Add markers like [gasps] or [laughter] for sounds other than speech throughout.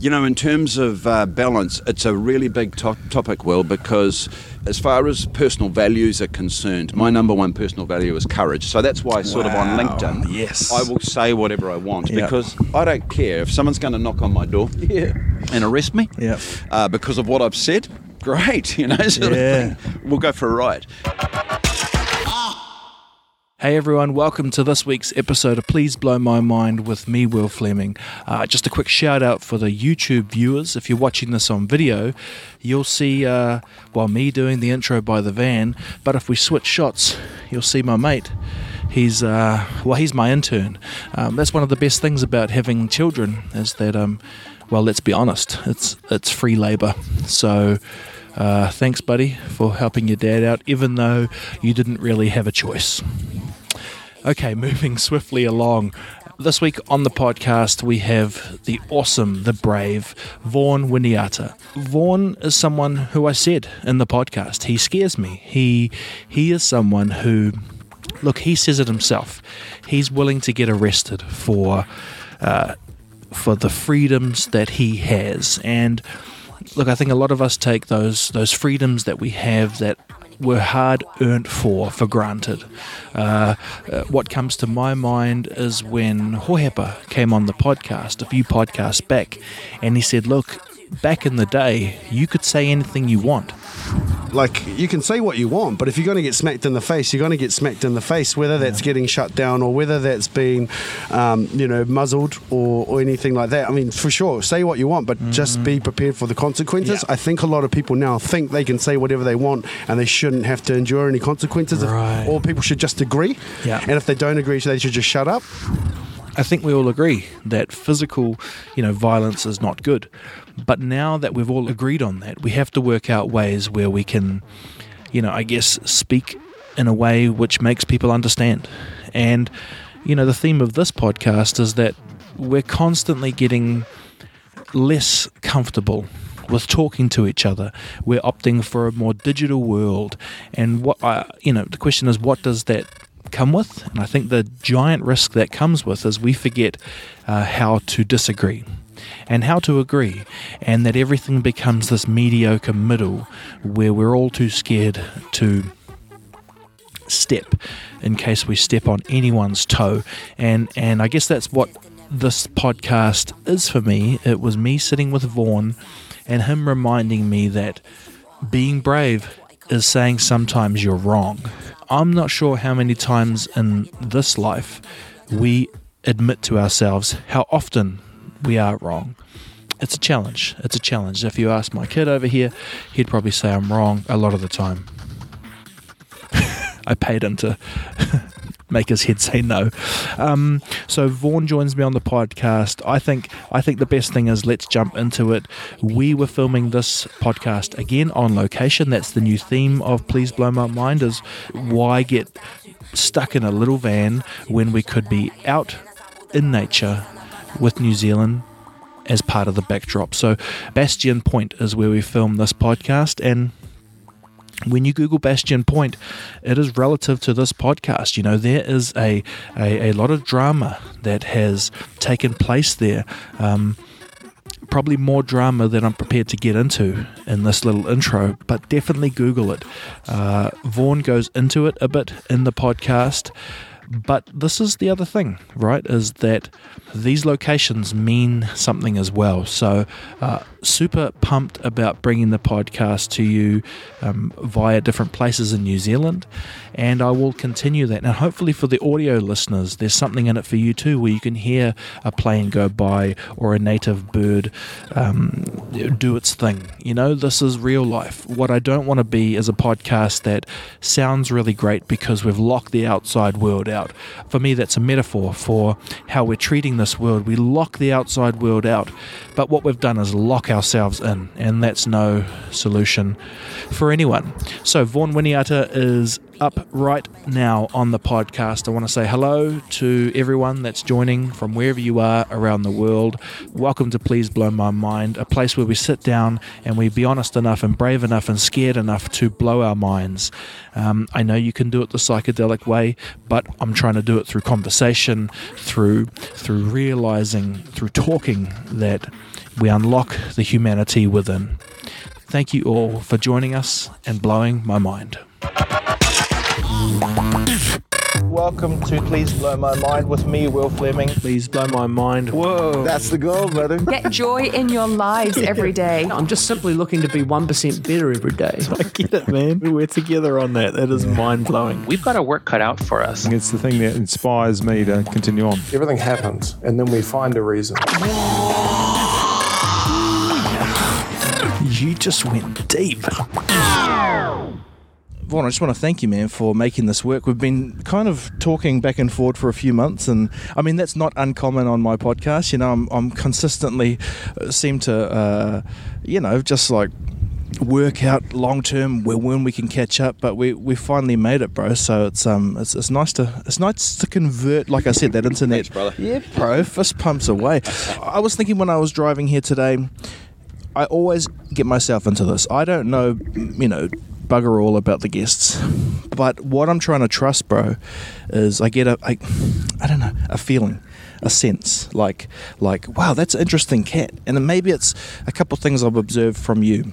You know, in terms of uh, balance, it's a really big to- topic, Will, because as far as personal values are concerned, my number one personal value is courage. So that's why, sort of on LinkedIn, yes. I will say whatever I want Yeah. because I don't care if someone's going to knock on my door and arrest me Yeah. uh, because of what I've said. Great, [laughs] you know, sort Yeah. of thing. We'll go for a ride. Hey everyone, welcome to this week's episode of Please Blow My Mind with me, Will Fleming. Uh, just a quick shout out for the YouTube viewers. If you're watching this on video, you'll see, uh, well, me doing the intro by the van, but if we switch shots, you'll see my mate. He's, uh, well, he's my intern. Um, that's one of the best things about having children is that, um, well, let's be honest, it's, it's free labor. So, uh, thanks, buddy, for helping your dad out, even though you didn't really have a choice. Okay, [laughs] moving swiftly along. This week on the podcast, we have the awesome, the brave Vaughan Winiata. Vaughan is someone who I said in the podcast, he scares me. He he is someone who, look, he says it himself. He's willing to get arrested for uh, for the freedoms that he has, and look, I think a lot of us take those those freedoms that we have that were hard earned for for granted. Uh, uh, what comes to my mind is when Hohepa came on the podcast a few podcasts back, and he said, "Look." Back in the day, you could say anything you want. like you can say what you want, but if you're going to get smacked in the face, you're going to get smacked in the face, whether that's getting shut down or whether that's being, um, you know, muzzled or, or anything like that. I mean, for sure, say what you want, but just be prepared for the consequences. Yeah. I think a lot of people now think they can say whatever they want and they shouldn't have to endure any consequences. If- Right. All people should just agree, Yeah. and if they don't agree, they should just shut up. I think we all agree that physical, you know, violence is not good. But now that we've all agreed on that, we have to work out ways where we can, you know, I guess speak in a way which makes people understand. And you know, the theme of this podcast is that we're constantly getting less comfortable with talking to each other. We're opting for a more digital world, and what I, you know, the question is, what does that come with? And I think the giant risk that comes with is we forget uh, how to disagree. And how to agree, and that everything becomes this mediocre middle where we're all too scared to step in case we step on anyone's toe. And and I guess that's what this podcast is for me. It was me sitting with Vaughan and him reminding me that being brave is saying sometimes you're wrong. I'm not sure how many times in this life we admit to ourselves how often we are wrong it's a challenge it's a challenge if you ask my kid over here he'd probably say I'm wrong a lot of the time [laughs] I paid him to [laughs] make his head say no. Um, so Vaughan joins me on the podcast. I think I think the best thing is let's jump into it. We were filming this podcast again on location. That's the new theme of Please Blow My Mind is why get stuck in a little van when we could be out in nature with New Zealand as part of the backdrop. So Bastion Point is where we film this podcast and when you Google Bastion Point, it is relative to this podcast. You know, there is a, a, a lot of drama that has taken place there. Um, probably more drama than I'm prepared to get into in this little intro, but definitely Google it. Uh, Vaughan goes into it a bit in the podcast. But this is the other thing, right? Is that these locations mean something as well. So, uh, super pumped about bringing the podcast to you um, via different places in New Zealand. And I will continue that. And hopefully, for the audio listeners, there's something in it for you too, where you can hear a plane go by or a native bird um, do its thing. You know, this is real life. What I don't want to be is a podcast that sounds really great because we've locked the outside world out. For me, that's a metaphor for how we're treating this world. We lock the outside world out, but what we've done is lock ourselves in, and that's no solution for anyone. So, Vaughan Winiata is up right now on the podcast. I want to say hello to everyone that's joining from wherever you are around the world. Welcome to Please Blow My Mind, a place where we sit down and we be honest enough and brave enough and scared enough to blow our minds. Um, I know you can do it the psychedelic way, but I'm trying to do it through conversation, through through realizing, through talking that we unlock the humanity within. Thank you all for joining us and blowing my mind. Welcome to Please Blow My Mind with me, Will Fleming. Please blow my mind. Whoa. That's the goal, brother. Get joy in your lives [laughs] every day. I'm just simply looking to be 1% better every day. [laughs] I get it, man. [laughs] We're together on that. That is mind blowing. We've got our work cut out for us. It's the thing that inspires me to continue on. Everything happens, and then we find a reason. You just went deep. Vaughan, I just want to thank you, man, for making this work. We've been kind of talking back and forward for a few months, and I mean that's not uncommon on my podcast. You know, I'm, I'm consistently uh, seem to, uh, you know, just like work out long term where when we can catch up. But we, we finally made it, bro. So it's um it's, it's nice to it's nice to convert, like I said, that [laughs] internet. Thanks, brother. Yeah, bro. Fist pumps away. I was thinking when I was driving here today. I always get myself into this. I don't know, you know, bugger all about the guests, but what I'm trying to trust, bro, is I get a, I, I don't know, a feeling, a sense, like, like, wow, that's an interesting cat, and then maybe it's a couple things I've observed from you.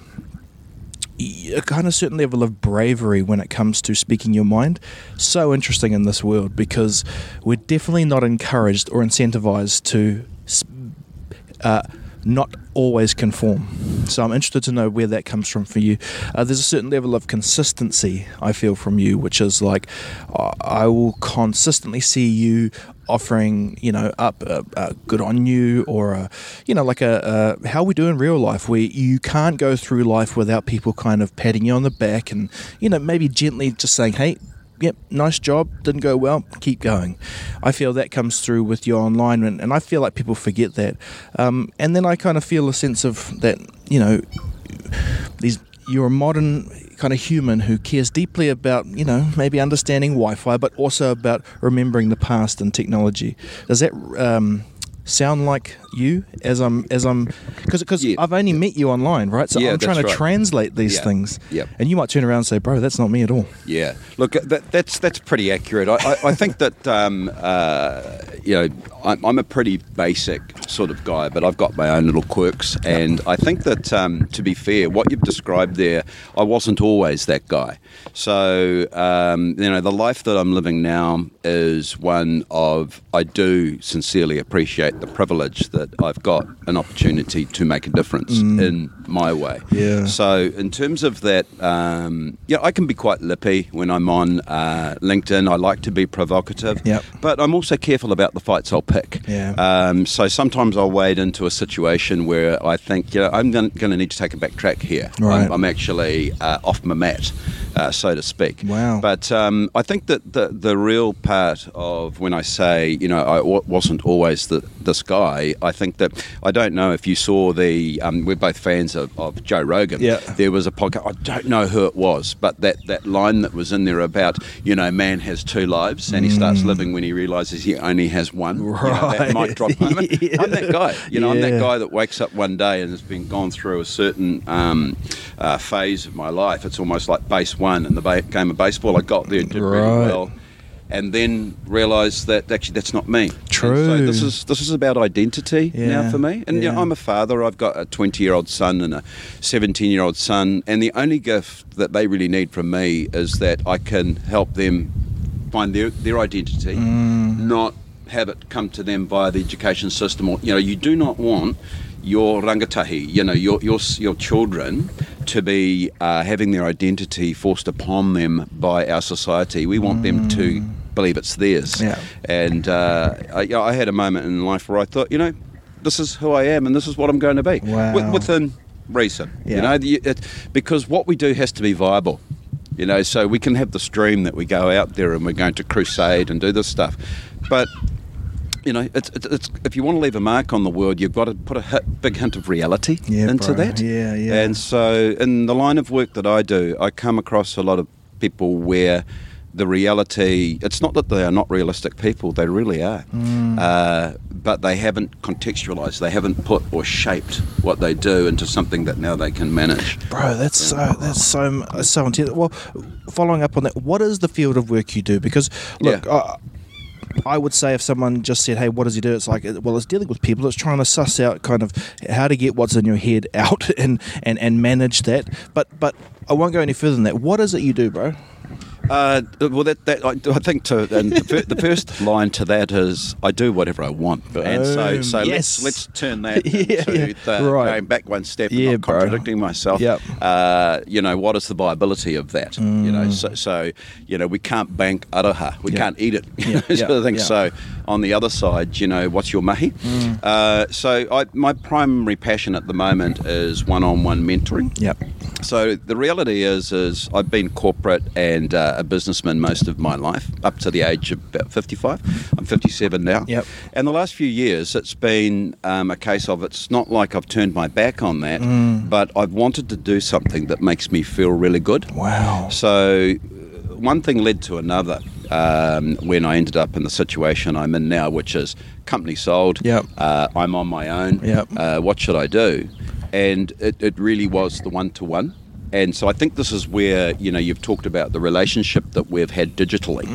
A kind of certain level of bravery when it comes to speaking your mind. So interesting in this world because we're definitely not encouraged or incentivized to. Uh, not always conform. So I'm interested to know where that comes from for you. Uh, there's a certain level of consistency I feel from you, which is like uh, I will consistently see you offering, you know, up uh, uh, good on you, or a, you know, like a how we do in real life, where you can't go through life without people kind of patting you on the back and you know maybe gently just saying, hey yep, nice job, didn't go well, keep going. I feel that comes through with your online, and, I feel like people forget that. Um, and then I kind of feel a sense of that, you know, these you're a modern kind of human who cares deeply about, you know, maybe understanding Wi-Fi, but also about remembering the past and technology. Does that um, sound like you as I'm as I'm because because Yeah. I've only met you online, right? So Yeah, I'm trying to right. translate these Yeah. things. Yep. And you might turn around and say, "Bro, that's not me at all." Yeah, look, that, that's that's pretty accurate. I, I, I think [laughs] that um, uh, you know I'm, I'm a pretty basic sort of guy, but I've got my own little quirks, and I think that um, to be fair, what you've described there, I wasn't always that guy. So um, you know, the life that I'm living now is one of I do sincerely appreciate the privilege that I've got an opportunity to make a difference in my way. Yeah. So in terms of that, um, yeah, I can be quite lippy when I'm on uh, LinkedIn. I like to be provocative, Yep. but I'm also careful about the fights I'll pick. Yeah. Um, so sometimes I'll wade into a situation where I think, you know, I'm going to need to take a back track here. Right. I'm, I'm actually uh, off my mat, uh, so to speak. Wow. But um, I think that the the real part of when I say, you know, I w- wasn't always the, this guy. I think that I don't know if you saw the. Um, we're both fans of, of Joe Rogan. Yeah. There was a podcast. I don't know who it was, but that that line that was in there about, you know, man has two lives, and he starts living when he realizes he only has one. You know, that Mm. Right. drop [laughs] moment. Yeah. I'm that guy. You know, I'm that guy that wakes up one day and has been gone through a certain um, uh, phase of my life. It's almost like base one in the ba- game of baseball. I got there, did really well, and then realise that actually that's not me. And True. so this is this is about identity Yeah. now for me. And you know, I'm a father. I've got a 20 year old son and a 17 year old son, and the only gift that they really need from me is that I can help them find their their identity, Mm. not have it come to them via the education system. Or you know, you do not want your rangatahi, you know, your your your children to be uh, having their identity forced upon them by our society. We want them to believe it's theirs. Mm. Yeah. And uh, I, you know, I had a moment in life where I thought, you know, this is who I am, and this is what I'm going to be Wow. Wi- within reason. Yeah. You know, the, it, because what we do has to be viable. You know, so we can have the stream that we go out there and we're going to crusade and do this stuff, but you know, it's, it's, it's if you want to leave a mark on the world, you've got to put a hit, big hint of reality Yeah, into bro. that. Yeah, yeah. And so, in the line of work that I do, I come across a lot of people where the reality it's not that they are not realistic people they really are Mm. uh, but they haven't contextualized they haven't put or shaped what they do into something that now they can manage Bro, that's so that's so so intense. Well, following up on that, what is the field of work you do? Because look, Yeah. I, I would say if someone just said, "Hey, what does he do?" It's like, uh, well, it's dealing with people. It's trying to suss out kind of how to get what's in your head [laughs] out and and and manage that. But but I won't go any further than that. What is it you do, bro? Uh, well, that, that I, I think to and the, fir- the first line to that is I do whatever I want, and so so Yes. let's let's turn that Yeah, [laughs] into yeah. the, Right. going back one step, Yeah, and not bro. contradicting myself. Yep. Uh, you know, what is the viability of that? You know, so, so you know we can't bank aroha, we Yeah. can't eat it. [laughs] Know, sort of thing. So on the other side, you know, what's your mahi? Mm. Uh, so I, my primary passion at the moment is one-on-one mentoring. Yep. So the reality is, is I've been corporate and uh, a businessman most of my life, up to the age of about 55. I'm 57 now. Yep. And the last few years, it's been um, a case of it's not like I've turned my back on that, Mm. but I've wanted to do something that makes me feel really good. Wow. So one thing led to another um, when I ended up in the situation I'm in now, which is company sold. Yep. Uh, I'm on my own. Yep. Uh, what should I do? And it, it really was the one to one. And so I think this is where you know you've talked about the relationship that we've had digitally.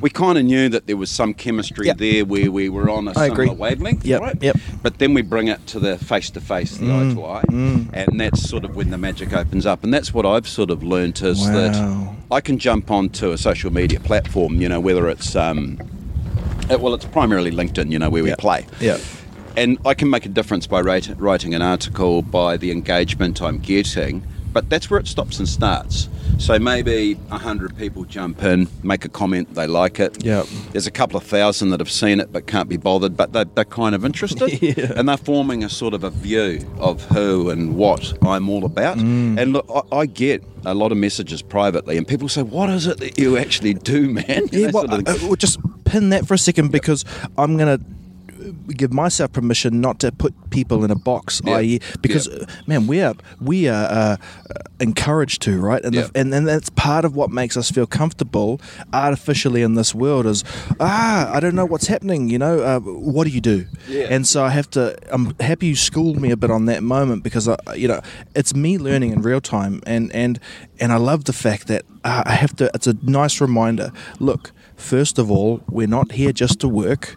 We kind of knew that there was some chemistry Mm. Yep. there where we were on a I similar agree. wavelength, Yep, right? yep. But then we bring it to the face to face, the eye to eye, and that's sort of when the magic opens up. And that's what I've sort of learnt is Wow. that I can jump onto a social media platform, you know, whether it's um, uh, well, it's primarily LinkedIn, you know, where we play. Yep. And I can make a difference by writing an article, by the engagement I'm getting, but that's where it stops and starts. So maybe a 100 people jump in, make a comment, they like it. Yep. There's a couple of thousand that have seen it but can't be bothered, but they're, they're kind of interested. [laughs] Yeah. And they're forming a sort of a view of who and what I'm all about. Mm. And look, I, I get a lot of messages privately, and people say, What is it that you actually do, man? Yeah, [laughs] well, sort of uh, uh, just pin that for a second because I'm going to give myself permission not to put people in a box, i.e., because man, we are we are uh, uh, encouraged to right, and the, and and that's part of what makes us feel comfortable artificially in this world is ah, I don't know what's happening, you know, uh, what do you do? Yeah. And so I have to. I'm happy you schooled me a bit on that moment because I, you know, it's me learning in real time, and and and I love the fact that uh, I have to. It's a nice reminder. Look, first of all, we're not here just to work.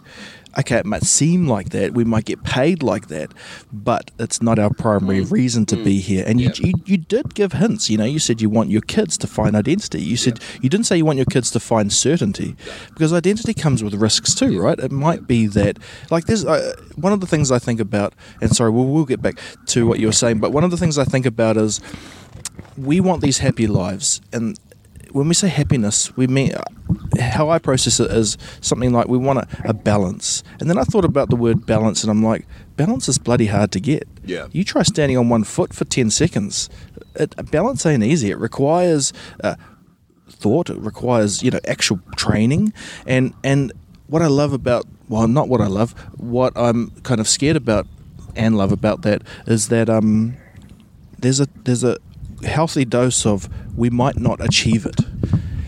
Okay, it might seem like that. We might get paid like that, but it's not our primary reason to be here. And you, Mm. You, you did give hints. You know, you said you want your kids to find identity. You said you didn't say you want your kids to find certainty, because identity comes with risks too, right? It might be that, like, there's uh, one of the things I think about. And sorry, we'll, we'll get back to what you were saying, but one of the things I think about is we want these happy lives and when we say happiness we mean how i process it is something like we want a, a balance. And then i thought about the word balance and i'm like balance is bloody hard to get. Yeah. you try standing on one foot for 10 seconds. It, balance ain't easy. It requires uh, thought. It requires you know actual training. And and what i love about well not what i love what i'm kind of scared about and love about that is that um there's a there's a healthy dose of we might not achieve it,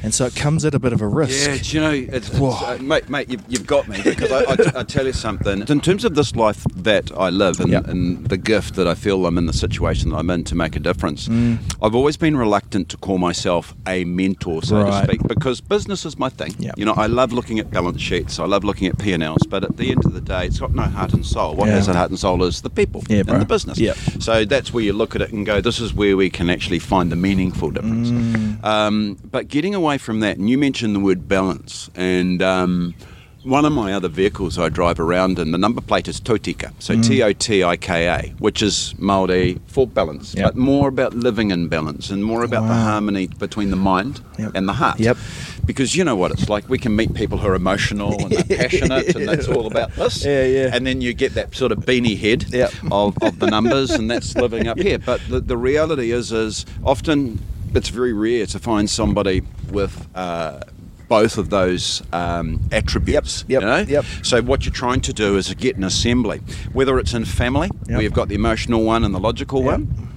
and so it comes at a bit of a risk. Yeah, do you know, it's, it's, uh, mate, mate, you've, you've got me because I, I, I tell you something. In terms of this life that I live and, Yeah. and the gift that I feel I'm in the situation that I'm in to make a difference, Mm. I've always been reluctant to call myself a mentor, so Right. to speak, because business is my thing. Yeah. You know, I love looking at balance sheets, I love looking at P&Ls, but at the end of the day, it's got no heart and soul. What Yeah. has a heart and soul is the people Yeah, bro. and the business. Yeah. So that's where you look at it and go, this is where we can actually find the meaningful difference. Mm. Um, but getting away from that, and you mentioned the word balance, and um, one of my other vehicles I drive around in, the number plate is Totika, so Mm. T O T I K A, which is Māori for balance, Yep. but more about living in balance and more about the harmony between the mind Yep. and the heart. Yep. Because you know what it's like. We can meet people who are emotional and they're [laughs] passionate, and that's all about this. Yeah, yeah. And then you get that sort of beanie head Yep. of, of the numbers, and that's living up [laughs] here. But the, the reality is, is often it's very rare to find somebody with uh, both of those um, attributes. Yep, You know? yep. So what you're trying to do is get an assembly, whether it's in family, Yep. where you've got the emotional one and the logical Yep. one.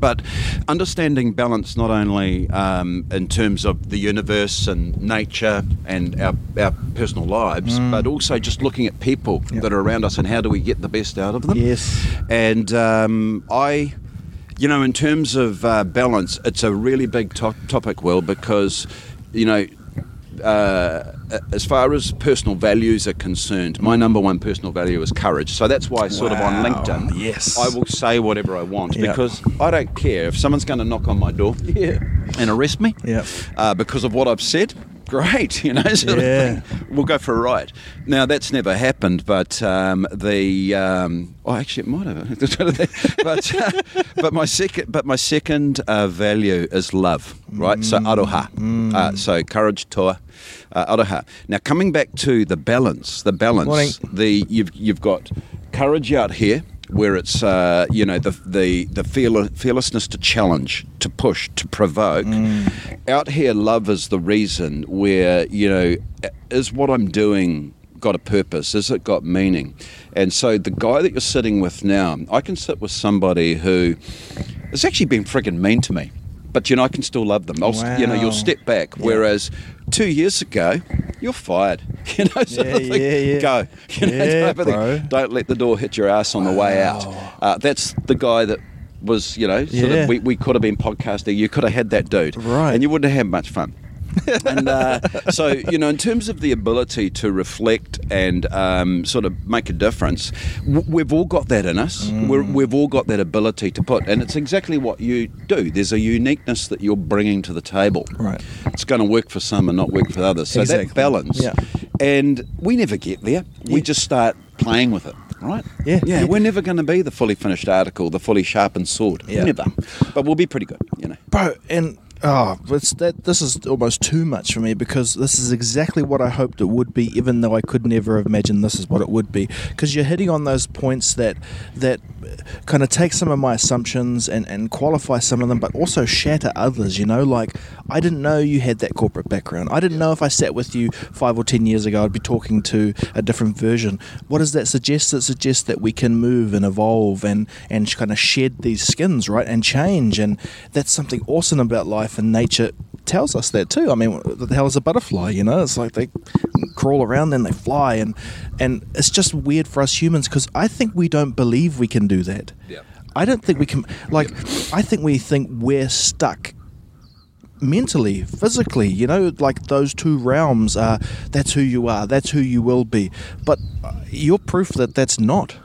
But understanding balance not only um, in terms of the universe and nature and our, our personal lives, but also just looking at people Mm. Yep. that are around us and how do we get the best out of them. Yes. And um, I, you know, in terms of uh, balance, it's a really big to- topic, Will, because, you know, uh, as far as personal values are concerned, my number one personal value is courage. So that's why, sort of on LinkedIn, yes. I will say whatever I want Yeah. because I don't care if someone's going to knock on my door yeah. and arrest me Yeah. uh, because of what I've said. Great, [laughs] you know, sort of Yeah. thing. we'll go for a ride. Now that's never happened, but um, the um, oh, actually it might have. [laughs] but uh, [laughs] but my second but my second uh, value is love, right? So aroha, uh, so courage, toa, uh, aroha. Now coming back to the balance, the balance, Morning. the you've you've got courage out here where it's uh, you know the the the fearle- fearlessness to challenge, to push, to provoke. Out here, love is the reason where you know is what I'm doing got a purpose? Is it got meaning? And so the guy that you're sitting with now, I can sit with somebody who has actually been friggin' mean to me. But you know, I can still love them. St- You know, you'll step back. Whereas two years ago, you're fired. [laughs] You know, sort Yeah, yeah, yeah. Go. [laughs] You know, Yeah, type of thing. bro. Don't let the door hit your ass on the way out. Uh, that's the guy that was, you know, sort Yeah. of, we, we could have been podcasting. You could have had that dude. Right. And you wouldn't have had much fun. And uh, so, you know, in terms of the ability to reflect and um, sort of make a difference, w- we've all got that in us. Mm. We're, we've all got that ability to put, and it's exactly what you do. There's a uniqueness that you're bringing to the table. Right. It's going to work for some and not work for others. So Exactly. that balance. Yeah. And we never get there. We just start playing with it. Right? Yeah. Yeah. Yeah. We're never going to be the fully finished article, the fully sharpened sword. Yeah. Never. But we'll be pretty good, you know. bro and oh that this is almost too much for me because this is exactly what i hoped it would be even though i could never have imagined this is what it would be. Because you're hitting on those points that that kind of take some of my assumptions and and qualify some of them but also shatter others you know? Like i didn't know you had that corporate background. I didn't know if i sat with you five or ten years ago i'd be talking to a different version. What does that suggest? It suggests that we can move and evolve and and kind of shed these skins right and change and that's something awesome about life and nature tells us that too i mean what the hell is a butterfly you know it's like they crawl around then they fly and and it's just weird for us humans because i think we don't believe we can do that Yeah. i don't think we can like i think we think we're stuck mentally, physically, you know, like those two realms are that's who you are, that's who you will be. But uh, you're proof that that's not.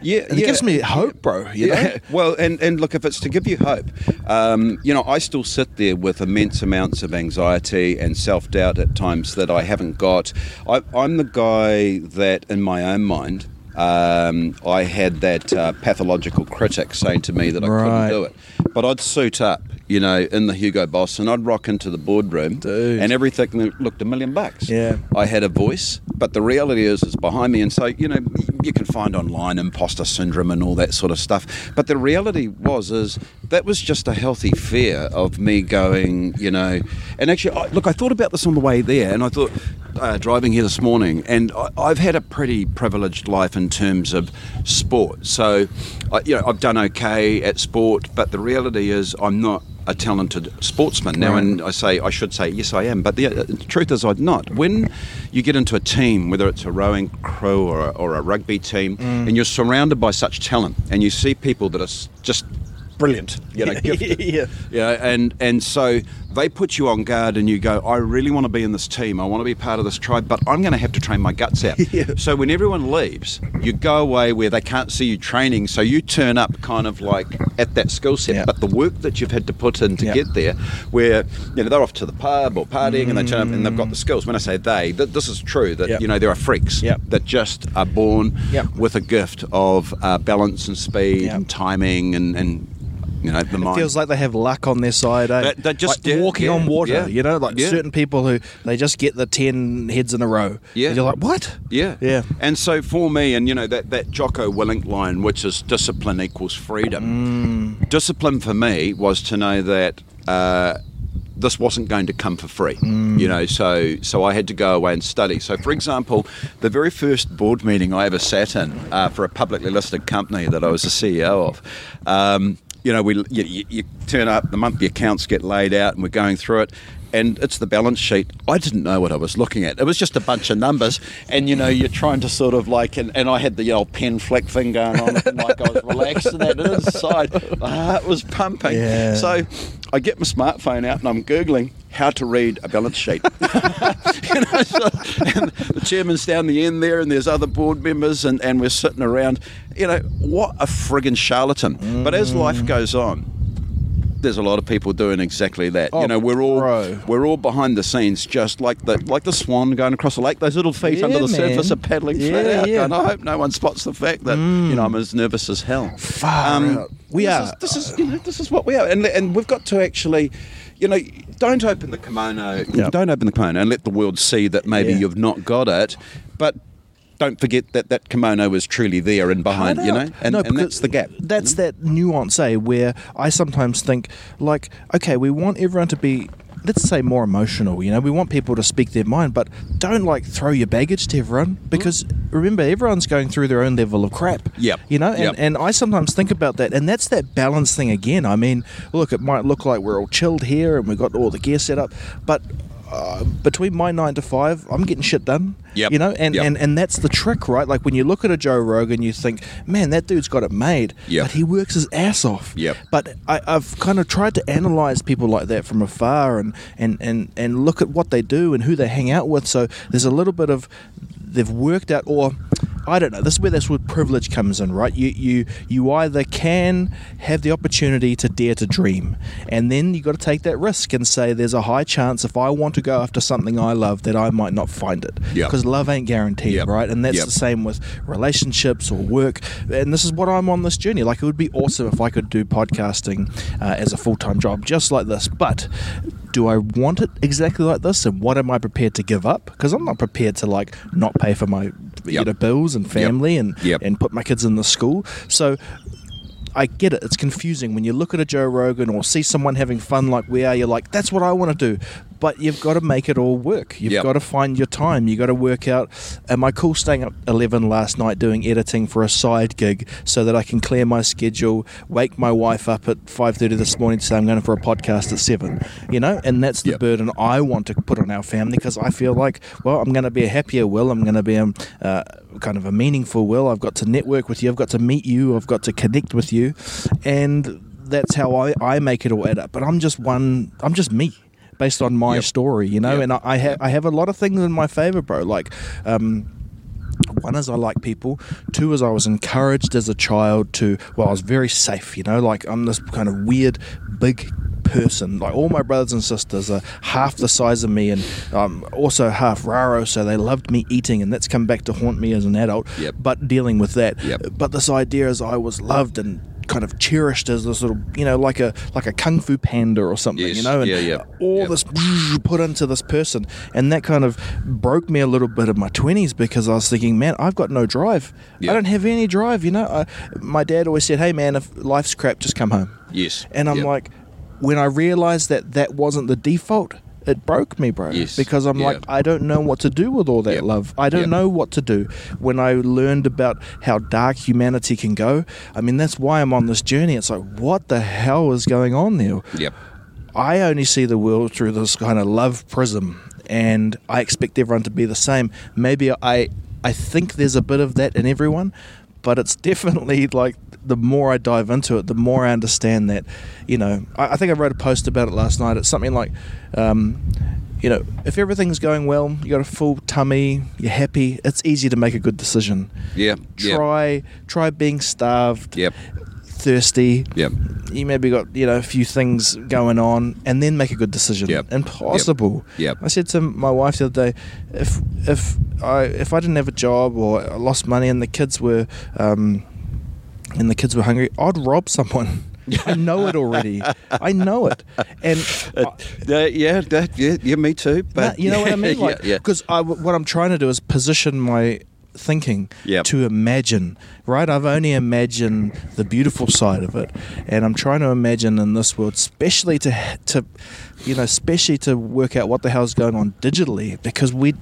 Yeah, And it gives me hope, bro, you know? yeah. [laughs] Well, and, and look, if it's to give you hope, um, you know, I still sit there with immense amounts of anxiety and self doubt at times that I haven't got. I, I'm the guy that, in my own mind, um, I had that uh, pathological critic saying to me that I Right. couldn't do it. But I'd suit up, you know, in the Hugo Boss and I'd rock into the boardroom Dude. and everything looked a million bucks. Yeah. I had a voice, but the reality is, it's behind me. And so, you know, you can find online imposter syndrome and all that sort of stuff. But the reality was, is that was just a healthy fear of me going, you know. And actually, I, look, I thought about this on the way there, and I thought, uh, driving here this morning, and I, I've had a pretty privileged life in terms of sport. So, I, you know, I've done okay at sport, but the reality is, I'm not a talented sportsman now, and I say I should say yes, I am. But the, uh, the truth is, I'm not. When you get into a team, whether it's a rowing crew or a, or a rugby team, and you're surrounded by such talent, and you see people that are just brilliant, you know, gifted, [laughs] yeah. [laughs] yeah, and and so they put you on guard, and you go, I really want to be in this team. I want to be part of this tribe, but I'm going to have to train my guts out. [laughs] So when everyone leaves, you go away where they can't see you training, so you turn up kind of like at that skill set. Yeah. But the work that you've had to put in to Yeah. get there, where you know they're off to the pub or partying, and they turn up and they've got the skills. When I say they, th- this is true. That you know there are freaks that just are born with a gift of uh, balance and speed and timing and and you know the mind. Feels like they have luck on their side, eh? That just- like yeah, walking yeah, on water, yeah, you know, like certain people who they just get the ten heads in a row. Yeah. And you're like, what? Yeah. Yeah. And so for me, and you know, that, that Jocko Willink line, which is discipline equals freedom, Mm. discipline for me was to know that. Uh, this wasn't going to come for free, Mm. you know. So, so I had to go away and study. So, for example, the very first board meeting I ever sat in uh, for a publicly listed company that I was the CEO of, um, you know, we you, you, turn up, the monthly accounts get laid out, and we're going through it. And it's the balance sheet. I didn't know what I was looking at. It was just a bunch of numbers, and you know, you're trying to sort of like, and, and I had the old pen flick thing going on, and [laughs] like I was relaxing that inside. My heart was pumping. Yeah. So I get my smartphone out and I'm googling how to read a balance sheet. [laughs] you know, so, and the chairman's down the end there, and there's other board members, and, and we're sitting around. You know, what a friggin' charlatan. But as Mm. life goes on, there's a lot of people doing exactly that. Oh, you know, we're all bro. we're all behind the scenes, just like the like the swan going across the lake. Those little feet Yeah, under the man. surface are paddling flat Yeah, out. yeah. And I hope no one spots the fact that you know I'm as nervous as hell. Far um, out. We this are. Is, this is you know this is what we are, and and we've got to actually. You know, don't open the kimono. Yeah. Don't open the kimono and let the world see that maybe Yeah. you've not got it. But don't forget that that kimono is truly there and behind. You know, and, No, and that's the gap. That's that nuance, eh? Where I sometimes think, like, okay, we want everyone to be, let's say, more emotional. You know, we want people to speak their mind, but don't like throw your baggage to everyone because remember, everyone's going through their own level of crap. Yep. You know, and, Yep. and I sometimes think about that, and that's that balance thing again. I mean, look, it might look like we're all chilled here and we've got all the gear set up, but. Uh, between my nine to five, I'm getting shit done. Yep. You know, and, Yep. and and that's the trick, right? Like when you look at a Joe Rogan, you think, man, that dude's got it made. Yep. But he works his ass off. Yep. But I, I've kind of tried to analyze people like that from afar and, and, and, and look at what they do and who they hang out with. So there's a little bit of they've worked out, or I don't know. This is where that's where privilege comes in, right? You you you either can have the opportunity to dare to dream, and then you got to take that risk and say, there's a high chance if I want to go after something I love that I might not find it, Yep. because love ain't guaranteed, Yep. right? And that's Yep. the same with relationships or work. And this is what I'm on this journey. Like it would be awesome if I could do podcasting uh, as a full time job, just like this. But do I want it exactly like this? And what am I prepared to give up? Because I'm not prepared to like not pay for my you Yep. know bills and family and Yep. and put my kids in the school. So. I get it. It's confusing when you look at a Joe Rogan or see someone having fun like we are. You're like, that's what I want to do, but you've got to make it all work. You've Yep. got to find your time. You've got to work out. Am I cool staying up eleven last night doing editing for a side gig so that I can clear my schedule, wake my wife up at five thirty this morning to say I'm going for a podcast at seven. You know, and that's the Yep. burden I want to put on our family because I feel like, well, I'm going to be a happier Will. I'm going to be a, uh, kind of a meaningful Will. I've got to network with you. I've got to meet you. I've got to connect with you, and that's how I, I make it all add up. But I'm just one. I'm just me. Based on my Yep. story, you know, Yep. and I, I have I have a lot of things in my favor, bro. Like, um, one is I like people. Two is I was encouraged as a child to. Well, I was very safe. You know, like I'm this kind of weird, big person. Like all my brothers and sisters are half the size of me, and um, also half raro. So they loved me eating, and that's come back to haunt me as an adult. Yep. But dealing with that. Yep. But this idea is I was loved and kind of cherished as this little, you know, like a like a kung fu panda or something. Yes. You know, and Yeah, yeah. all Yep. this put into this person and that kind of broke me a little bit of my 20s because I was thinking man I've got no drive Yeah. I don't have any drive you know I, my dad always said hey man if life's crap just come home Yes. and I'm like when I realized that that wasn't the default it broke me bro Yes. because I'm Yeah. like I don't know what to do with all that Yep. love I don't Yep. know what to do when I learned about how dark humanity can go I mean that's why I'm on this journey it's like what the hell is going on there Yep. I only see the world through this kind of love prism, and I expect everyone to be the same. Maybe I, I think there's a bit of that in everyone, but it's definitely like the more I dive into it, the more I understand that. You know, I, I think I wrote a post about it last night. It's something like, um, you know, if everything's going well, you got a full tummy, you're happy, it's easy to make a good decision. Yeah. yeah. Try, try being starved, Yep. Thirsty, Yep. you maybe got you know a few things going on and then make a good decision Yep. impossible Yep. i said to my wife the other day if if i if i didn't have a job or I lost money and the kids were um and the kids were hungry i'd rob someone i know it already i know it and [laughs] Uh, uh, yeah, that, yeah, yeah, me too. Nah, But you know what I [laughs] mean? yeah, Like, yeah. Because what I'm trying to do is position my thinking Yep. to imagine, right? I've only imagined the beautiful side of it, and I'm trying to imagine in this world, especially to to, you know, especially to work out what the hell's going on digitally, because we,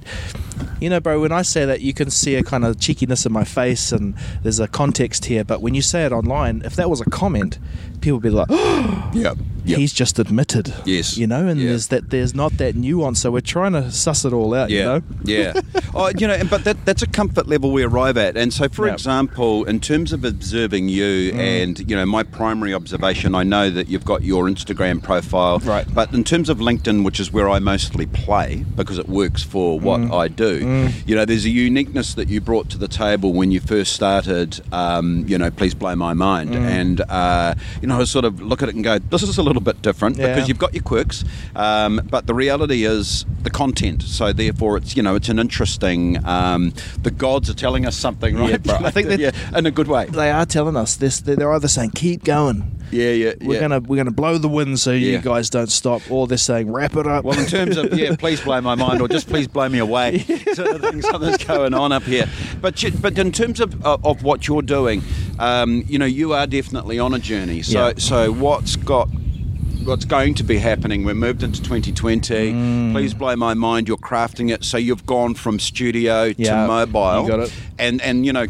you know, bro, when I say that, you can see a kind of cheekiness in my face, and there's a context here. But when you say it online, if that was a comment, people be like, [gasps] Yep. Yep. he's just admitted. Yes. You know, and Yeah. there's that there's not that nuance. So we're trying to suss it all out. Yeah, You know. yeah. [laughs] Oh, you know, but that, that's a comfort level we arrive at. And so, for Yeah. example, in terms of observing you, Mm. and you know, my primary observation, I know that you've got your Instagram profile, Right. But in terms of LinkedIn, which is where I mostly play because it works for what Mm. I do, you know, there's a uniqueness that you brought to the table when you first started. Um, you know, please blow my mind, Mm. and uh, you know, I sort of look at it and go, this is a little bit different Yeah. because you've got your quirks, um, but the reality is the content. So therefore, it's you know it's an interesting. Um, the gods are telling us something, [laughs] right? Yeah. I think [laughs] that- yeah, in a good way. They are telling us this. They're either saying keep going. Yeah, yeah. We're yeah. gonna we're gonna blow the wind so you guys don't stop, or they're saying wrap it up. Well, in terms of yeah, [laughs] please blow my mind, or just please blow me away. Sort of thing, something's going on up here. But you, but in terms of uh, of what you're doing, um, you know, you are definitely on a journey. So Yeah. so what's got what's going to be happening? We're moved into 2020. Mm. Please blow my mind. You're crafting it so you've gone from studio Yeah, to mobile. you got it. And and you know.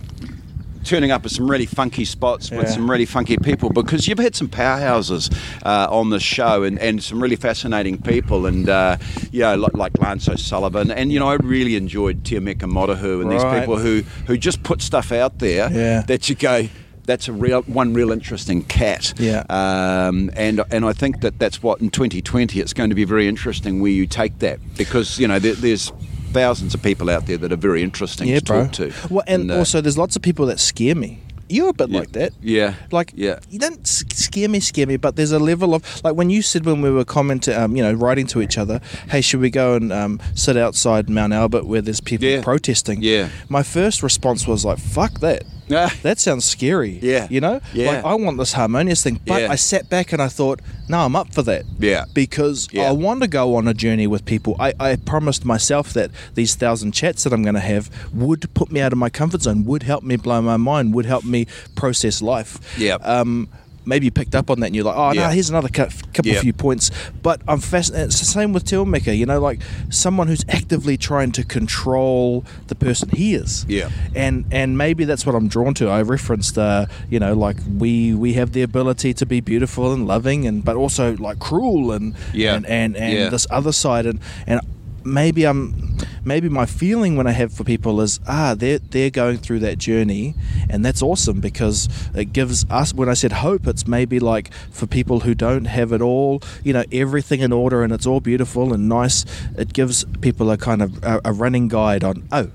Turning up at some really funky spots with Yeah. some really funky people because you've had some powerhouses uh, on the show and, and some really fascinating people and uh, you know like, like Lance O'Sullivan and you know I really enjoyed Tia Meka Motahu and these people who who just put stuff out there Yeah. that you go that's a real one real interesting cat Yeah. um, and and I think that that's what in 2020 it's going to be very interesting where you take that because you know there, there's thousands of people out there that are very interesting yeah, to bro. talk to Well, and, uh, also there's lots of people that scare me. You're a bit Yeah. like that. Yeah. Like, Yeah. you don't scare me, scare me, but there's a level of like when you said when we were commenting, um, you know, writing to each other, hey, should we go and um, sit outside Mount Albert where there's people Yeah. protesting? Yeah. My first response was like, fuck that. That sounds scary. Yeah. You know? Yeah. Like, I want this harmonious thing. But Yeah. I sat back and I thought, no, I'm up for that. Yeah. Because Yeah. I want to go on a journey with people. I, I promised myself that these thousand chats that I'm going to have would put me out of my comfort zone, would help me blow my mind, would help me process life. Yeah. Um, maybe you picked up on that and you're like, oh, Yeah. no, here's another cou- couple Yeah. few points. But I'm fascinated. It's the same with Tilmaker, you know, like someone who's actively trying to control the person he is. Yeah. And and maybe that's what I'm drawn to. I referenced, uh, you know, like we we have the ability to be beautiful and loving, and but also like cruel and Yeah. and and, and Yeah. this other side and and maybe I'm maybe my feeling when I have for people is ah they're they're going through that journey and that's awesome because it gives us when I said hope it's maybe like for people who don't have it all you know everything in order and it's all beautiful and nice it gives people a kind of a, a running guide on oh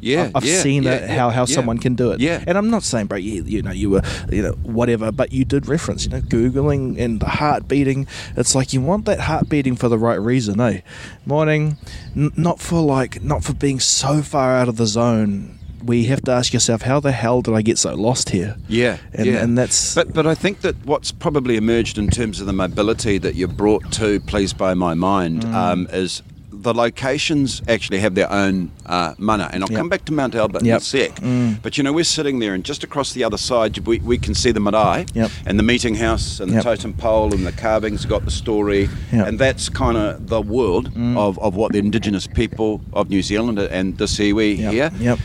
Yeah, I've yeah, seen yeah, it, how, how yeah. someone can do it. Yeah. And I'm not saying, bro, you, you know, you were, you know, whatever, but you did reference, you know, Googling and the heart beating. It's like you want that heart beating for the right reason, eh? Morning, n- not for like, not for being so far out of the zone. We have to ask yourself, how the hell did I get so lost here? Yeah, And, yeah. and that's. But but I think that what's probably emerged in terms of the mobility that you've brought to Please By My Mind Mm. um, is the locations actually have their own uh, mana. And I'll Yep. come back to Mount Albert Yep. in a sec. Mm. But you know, we're sitting there, and just across the other side, we, we can see the marae Yep. and the meeting house and the totem pole and the carvings got the story. And that's kind of the world Mm. of, of what the indigenous people of New Zealand and the Siwi here. Yep.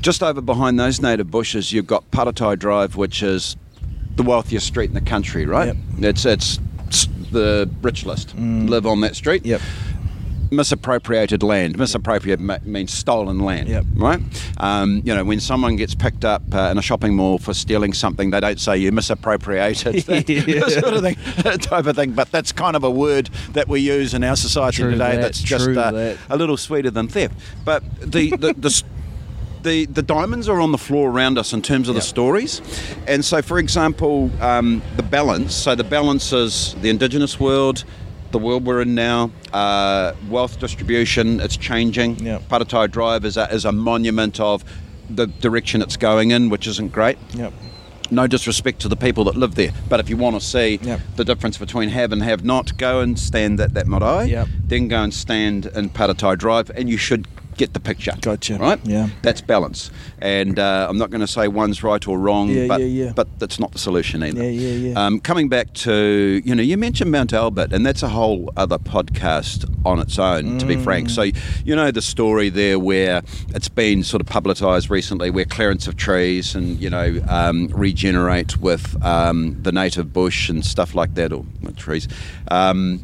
Just over behind those native bushes, you've got Paritai Drive, which is the wealthiest street in the country, right? It's it's the rich list Mm. live on that street. Yep. Misappropriated land. Misappropriated ma- means stolen land. Yep. Right. Um, you know, when someone gets picked up uh, in a shopping mall for stealing something, they don't say you misappropriated. [laughs] [laughs] that Yeah. sort of thing, [laughs] type of thing. But that's kind of a word that we use in our society True today. that, that's just uh, that. a little sweeter than theft. But the the, the the, the diamonds are on the floor around us in terms of Yep. the stories. And so, for example, um, the balance. So, the balance is the indigenous world, the world we're in now, uh, wealth distribution, it's changing. Yep. Paritai Drive is a, is a monument of the direction it's going in, which isn't great. Yep. No disrespect to the people that live there, but if you want to see Yep. the difference between have and have not, go and stand at that marae. Yep. Then go and stand in Paritai Drive, and you should get the picture. Gotcha. Right? Yeah. That's balance. And uh, I'm not going to say one's right or wrong, Yeah, but, yeah, yeah. but that's not the solution either. Yeah, yeah, yeah. Um, coming back to, you know, you mentioned Mount Albert, and that's a whole other podcast on its own, to be Mm. frank. So, you know, the story there where it's been sort of publicised recently where clearance of trees and, you know, um, regenerate with um, the native bush and stuff like that, or or trees. Um,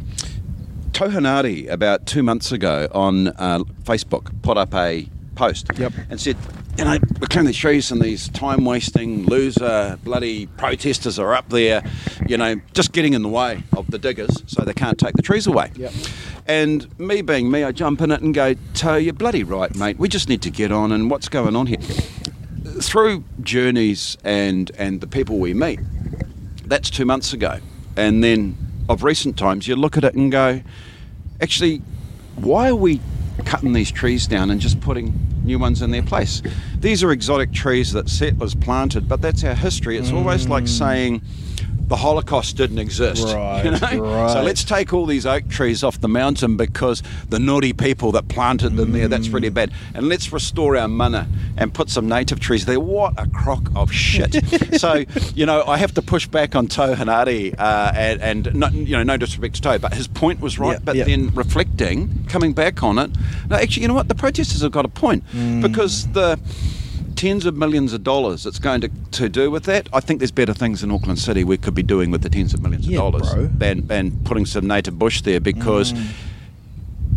Tohanari about two months ago on uh, Facebook put up a post Yep. and said, you know, we're clearing these trees and these time wasting loser bloody protesters are up there, you know, just getting in the way of the diggers so they can't take the trees away. Yep. And me being me, I jump in it and go, To, you're bloody right, mate. We just need to get on and what's going on here. Through journeys and, and the people we meet, that's two months ago. And then of recent times, you look at it and go, actually, why are we cutting these trees down and just putting new ones in their place? These are exotic trees that settlers planted, but that's our history. It's almost like mm. saying the Holocaust didn't exist. Right, you know? right. So let's take all these oak trees off the mountain because the naughty people that planted them there, that's really bad. And let's restore our mana and put some native trees there. What a crock of shit. [laughs] so, you know, I have to push back on Toe Hanari uh, and, and no, you know, no disrespect to Toe, but his point was right. Yeah, but yeah. then reflecting, coming back on it, no, actually, you know what? The protesters have got a point Mm. because the tens of millions of dollars it's going to, to do with that. I think there's better things in Auckland City we could be doing with the tens of millions Yeah, of dollars bro. Mm. than, than putting some native bush there because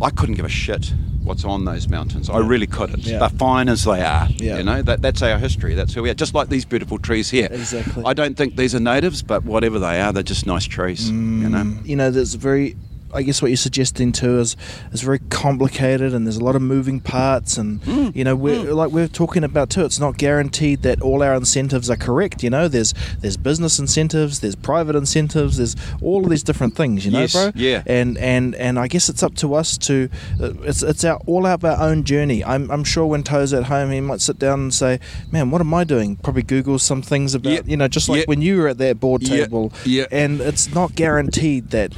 I couldn't give a shit what's on those mountains. I really couldn't. Yeah. They're fine as they are. Yeah. You know, that, that's our history. That's who we are. Just like these beautiful trees here. Exactly. I don't think these are natives, but whatever they are, they're just nice trees. You know. you know, there's a very. I guess what you're suggesting too is is very complicated, and there's a lot of moving parts, and Mm. you know, we're like we're talking about too. It's not guaranteed that all our incentives are correct. You know, there's there's business incentives, there's private incentives, there's all of these different things. You know, Yes, bro. yeah. And and and I guess it's up to us to. It's it's our all of our own journey. I'm I'm sure when Toe's at home, he might sit down and say, "Man, what am I doing?" Probably Google some things about Yeah. you know, just like Yeah. when you were at that board table Yeah. and it's not guaranteed that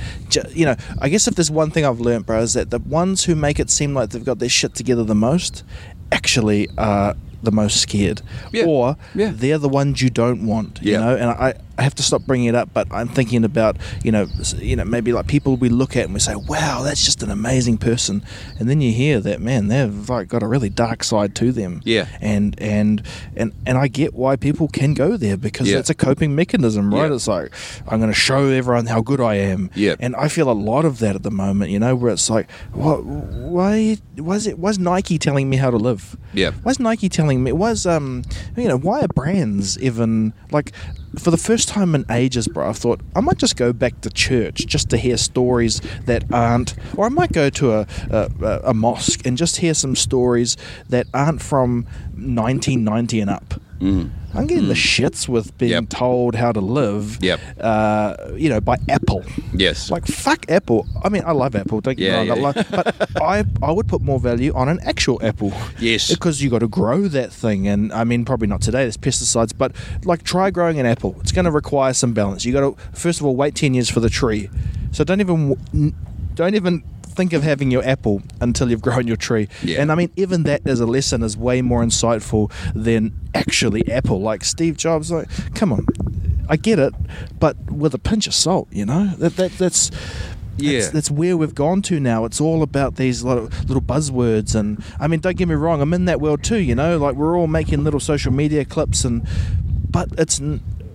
you know i guess if there's one thing i've learned bro is that the ones who make it seem like they've got their shit together the most actually are the most scared Yeah. or Yeah. they're the ones you don't want you Yeah. know and I, I have to stop bringing it up but i'm thinking about you know you know maybe like people we look at and we say wow that's just an amazing person and then you hear that man they've like got a really dark side to them Yeah. and and and and i get why people can go there because Yeah. it's a coping mechanism right Yeah. it's like i'm going to show everyone how good i am Yeah. and I feel a lot of that at the moment, you know, where it's like, what, why, why is it, why's Nike telling me how to live? Yeah. Why's Nike telling me? Why's um, you know, why are brands even like? For the first time in ages, bro, I thought I might just go back to church just to hear stories that aren't, or I might go to a a, a- mosque and just hear some stories that aren't from 1990 and up. I'm getting the shits with being Mm. Yep. told how to live. Yep. Uh, you know, by Apple. Yes. Like fuck Apple. I mean, I love Apple. Don't get Yeah, me wrong. I love- but I I would put more value on an actual apple. Yes. Because you got to grow that thing, and I mean, probably not today. There's pesticides, but like try growing an apple. It's going to require some balance. You got to first of all wait ten years for the tree. So don't even don't even think of having your apple until you've grown your tree. Yeah. And I mean, even that as a lesson is way more insightful than actually Apple. Like Steve Jobs, like, come on, I get it, but with a pinch of salt, you know. That, that that's Yeah. that's, that's where we've gone to now. It's all about these little, little buzzwords, and I mean, don't get me wrong, I'm in that world too. You know, like we're all making little social media clips, and but it's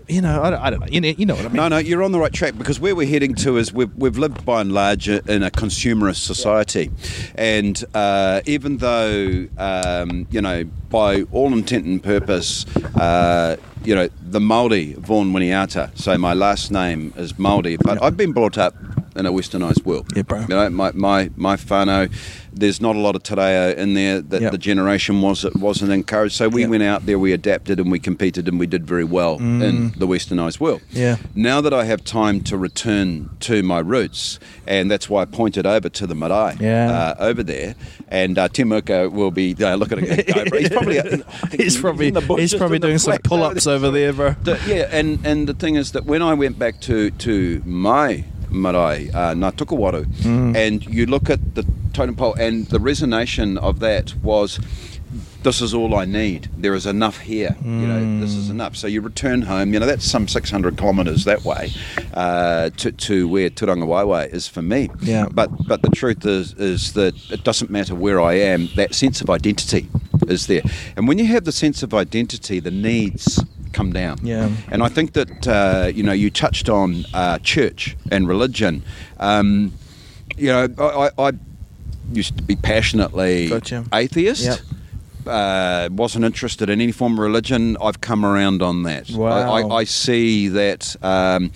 you know, I don't, I don't know. You know, you know what I mean? No, no, you're on the right track because where we're heading to is we've, we've lived by and large in a consumerist society. And uh, even though, um, you know, by all intent and purpose, uh, you know, the Māori, Vaughan Winiata, so my last name is Māori, but I've been brought up in a westernised world. Yeah, bro. You know, my, my, my whānau, there's not a lot of te in there that Yep. the generation was wasn't encouraged. So we Yep. went out there, we adapted and we competed and we did very well in the westernised world. Mm. Yeah. Now that I have time to return to my roots, and that's why I pointed over to the marae Yeah. uh, over there, and uh, Tim Urko will be uh, look at it. He's [laughs] probably he's probably bush, he's probably doing some pull-ups over there, bro. Yeah, and and the thing is that when I went back to to my marae, uh, Mm. and you look at the totem pole, and the resonation of that was. This is all I need. There is enough here. You know, this is enough. So you return home. You know, that's some 600 kilometres that way uh, to, to where Turanga Waiwai is for me. Yeah. But but the truth is is that it doesn't matter where I am. That sense of identity is there. And when you have the sense of identity, the needs come down. Yeah. And I think that uh, you know you touched on uh, church and religion. Um, you know, I, I, I used to be passionately Gotcha. atheist. Yep. Uh, wasn't interested in any form of religion. I've come around on that. Wow. I, I, I see that um,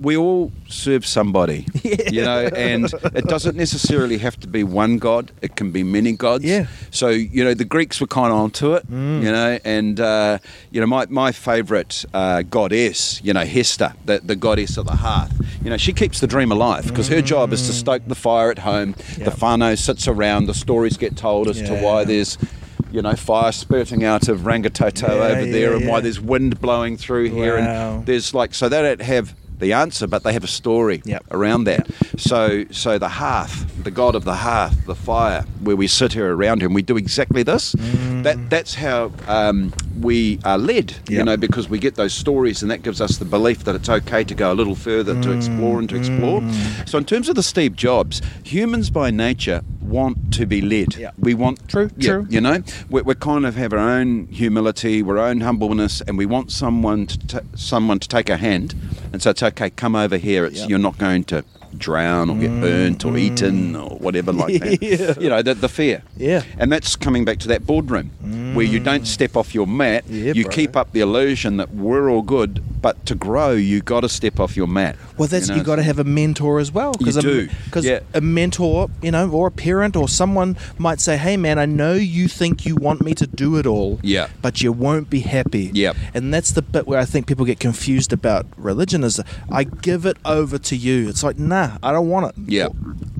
we all serve somebody, [laughs] you know, and it doesn't necessarily have to be one god. It can be many gods. Yeah. So you know, the Greeks were kind of onto it, Mm. you know, and uh, you know, my my favourite uh, goddess, you know, Hestia, the, the goddess of the hearth. You know, she keeps the dream alive because her job is to stoke the fire at home. Yeah. The whānau sits around. The stories get told as to why there's. You know, fire spurting out of Rangitoto Yeah, over there, yeah, and why there's wind blowing through here, and there's like so they don't have the answer, but they have a story Yep. around that. So, so the hearth, the god of the hearth, the fire, where we sit here around him, we do exactly this. Mm. That that's how um, we are led. You know, because we get those stories, and that gives us the belief that it's okay to go a little further to explore and to mm. explore. Mm. So, in terms of the Steve Jobs, humans by nature want to be led. Yep. We want True, yeah, true. You know, we we kind of have our own humility, our own humbleness, and we want someone to ta someone to take a hand and say, "It's okay, come over here. It's Yep. you're not going to drown or get burnt or eaten or whatever like that." [laughs] Yeah. You know, the, the fear. Yeah. And that's coming back to that boardroom where you don't step off your mat. Yeah, you bro. keep up the illusion that we're all good, but to grow, you got to step off your mat. Well, that's you, know? got to have a mentor as well. You do, because yeah. a mentor, you know, or a parent or someone might say, "Hey, man, I know you think you want me to do it all, Yeah. but you won't be happy." Yep. and that's the bit where I think people get confused about religion. Is I give it over to you. It's like, nah, I don't want it. Yep.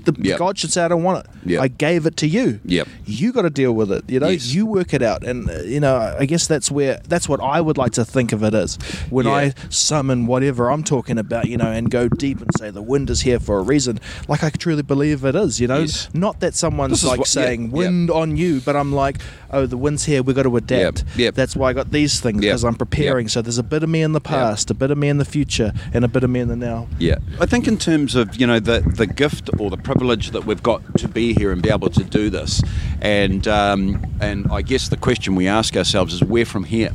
The Yep. God should say, I don't want it. Yep. I gave it to you. Yep. You got to deal with it. You know, Yes. you work it out, and uh, you know, I guess that's where that's what I would like to think of it as when Yeah. I summon whatever I'm talking about, you know, and go deep and say the wind is here for a reason. Like I truly believe it is, you know. Yes. Not that someone's This like what- saying yeah. wind on you, but I'm like, oh, the wind's here. We've got to adapt. yep. That's why I got these things Yep, because I'm preparing. yep. So there's a bit of me in the past, a bit of me in the future, and a bit of me in the now. Yeah, I think in terms of you know the the gift or the privilege that we've got to be here and be able to do this, and um, and I guess the question we ask ourselves is where from here.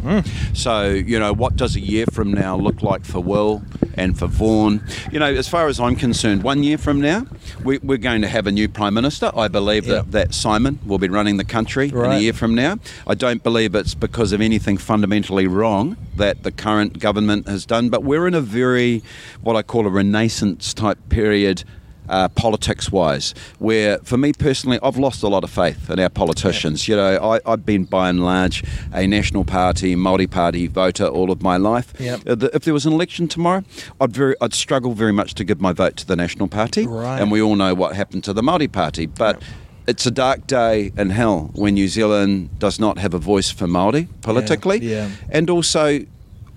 So you know what does a year from now look like for Will and for Vaughan? You know, as far as I'm concerned, one year from now we, we're going to have a new prime minister. I believe that that Simon will be running the country in a year from now. I don't believe it's because of anything fundamentally wrong that the current government has done, but we're in a very, what I call a renaissance type period. Uh, politics wise, where for me personally, I've lost a lot of faith in our politicians. You know, I, I've been by and large a National Party, multi party voter all of my life. Yep. Uh, If there was an election tomorrow, I'd very, I'd struggle very much to give my vote to the National Party. Right. And we all know what happened to the multi party. But it's a dark day in hell when New Zealand does not have a voice for Māori politically. yeah. And also,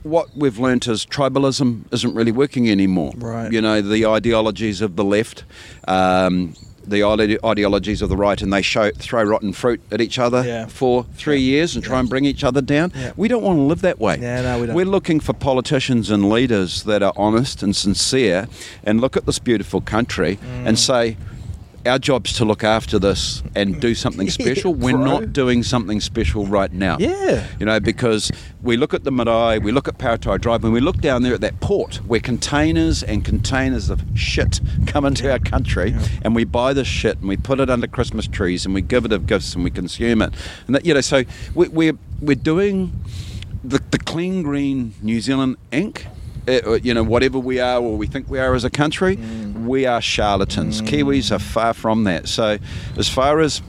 what we've learnt is tribalism isn't really working anymore. Right. You know, the ideologies of the left. Um, the ide- ideologies of the right, and they show throw rotten fruit at each other Yeah. for three years and try and bring each other down. Yeah. We don't want to live that way. Yeah, no, we don't. We're looking for politicians and leaders that are honest and sincere, and look at this beautiful country Mm. and say, our job's to look after this and do something [laughs] Yeah, special. We're not doing something special right now. Yeah. You know, because we look at the Marae, we look at Paritai Drive, and we look down there at that port where containers and containers of shit come into our country, and we buy this shit and we put it under Christmas trees and we give it as gifts and we consume it. And that, you know, so we, we're we're doing the, the clean green New Zealand ink. Uh, you know, whatever we are or we think we are as a country, we are charlatans. Kiwis are far from that. So, as far as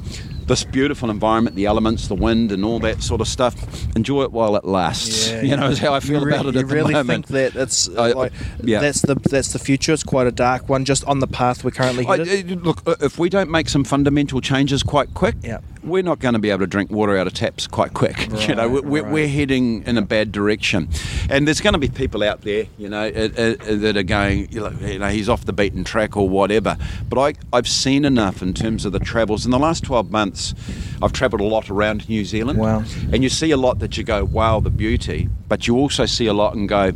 this beautiful environment, the elements, the wind, and all that sort of stuff, enjoy it while it lasts. [laughs] you know, is how I feel you re- about it You at the really moment. think that it's I- I- like, yeah. that's the that's the future. It's quite a dark one, just on the path we're currently I, headed. uh, look, uh, if we don't make some fundamental changes quite quick, Yeah. We're not going to be able to drink water out of taps quite quick. [laughs] you know, we're, we're, we're heading in a bad direction, and there's going to be people out there, you know, that are going, you know, he's off the beaten track or whatever. But I, I've seen enough in terms of the travels in the last 12 months. I've travelled a lot around New Zealand, Wow. and you see a lot that you go, wow, the beauty, but you also see a lot and go.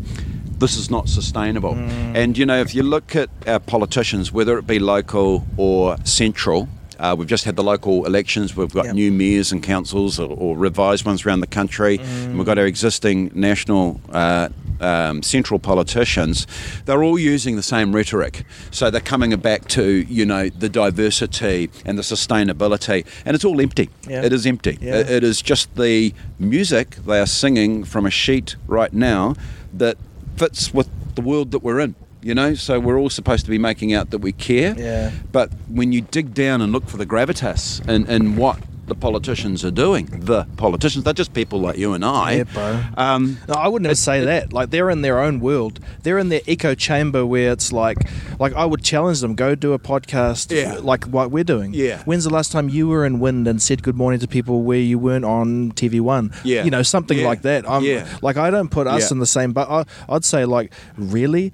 This is not sustainable. Mm. And you know, if you look at our politicians, whether it be local or central, uh, we've just had the local elections. We've got Yep. new mayors and councils or, or revised ones around the country. And we've got our existing national uh, um, central politicians. They're all using the same rhetoric. So they're coming back to, you know, the diversity and the sustainability. And it's all empty. Yeah. It is empty. Yeah. It- it is just the music they are singing from a sheet right now that fits with the world that we're in. You know, so we're all supposed to be making out that we care. Yeah. But when you dig down and look for the gravitas and, and what the politicians are doing, the politicians, they're just people like you and I. Yeah, bro. Um, No, I wouldn't say that. Like they're in their own world. They're in their echo chamber where it's like, like I would challenge them go do a podcast, Yeah. like what we're doing. Yeah. When's the last time you were in Wind and said good morning to people where you weren't on TV One? Yeah. You know something Yeah. like that. I'm, Yeah. Like I don't put us in the same. But I, I'd say like really.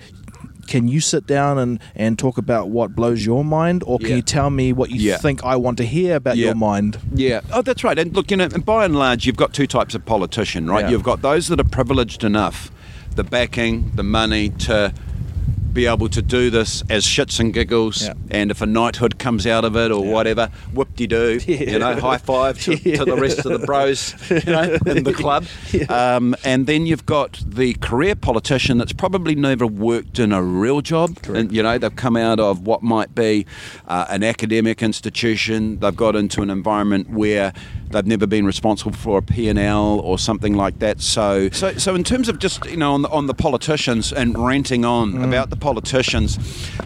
Can you sit down and, and talk about what blows your mind, or can Yeah. you tell me what you Yeah. think I want to hear about Yeah. your mind? Yeah. Oh, that's right. And look, you know, and by and large, you've got two types of politician, right? You've got those that are privileged enough, the backing, the money to be able to do this as shits and giggles, Yeah. and if a knighthood comes out of it or Yeah. whatever, whoop de doo, [laughs] Yeah. you know, high five to, [laughs] to the rest of the bros, you know, in the club. [laughs] Um, and then you've got the career politician that's probably never worked in a real job, and you know, they've come out of what might be uh, an academic institution. They've got into an environment where they've never been responsible for a P&L or something like that. So, so, so in terms of just you know on the, on the politicians and ranting on about the politicians,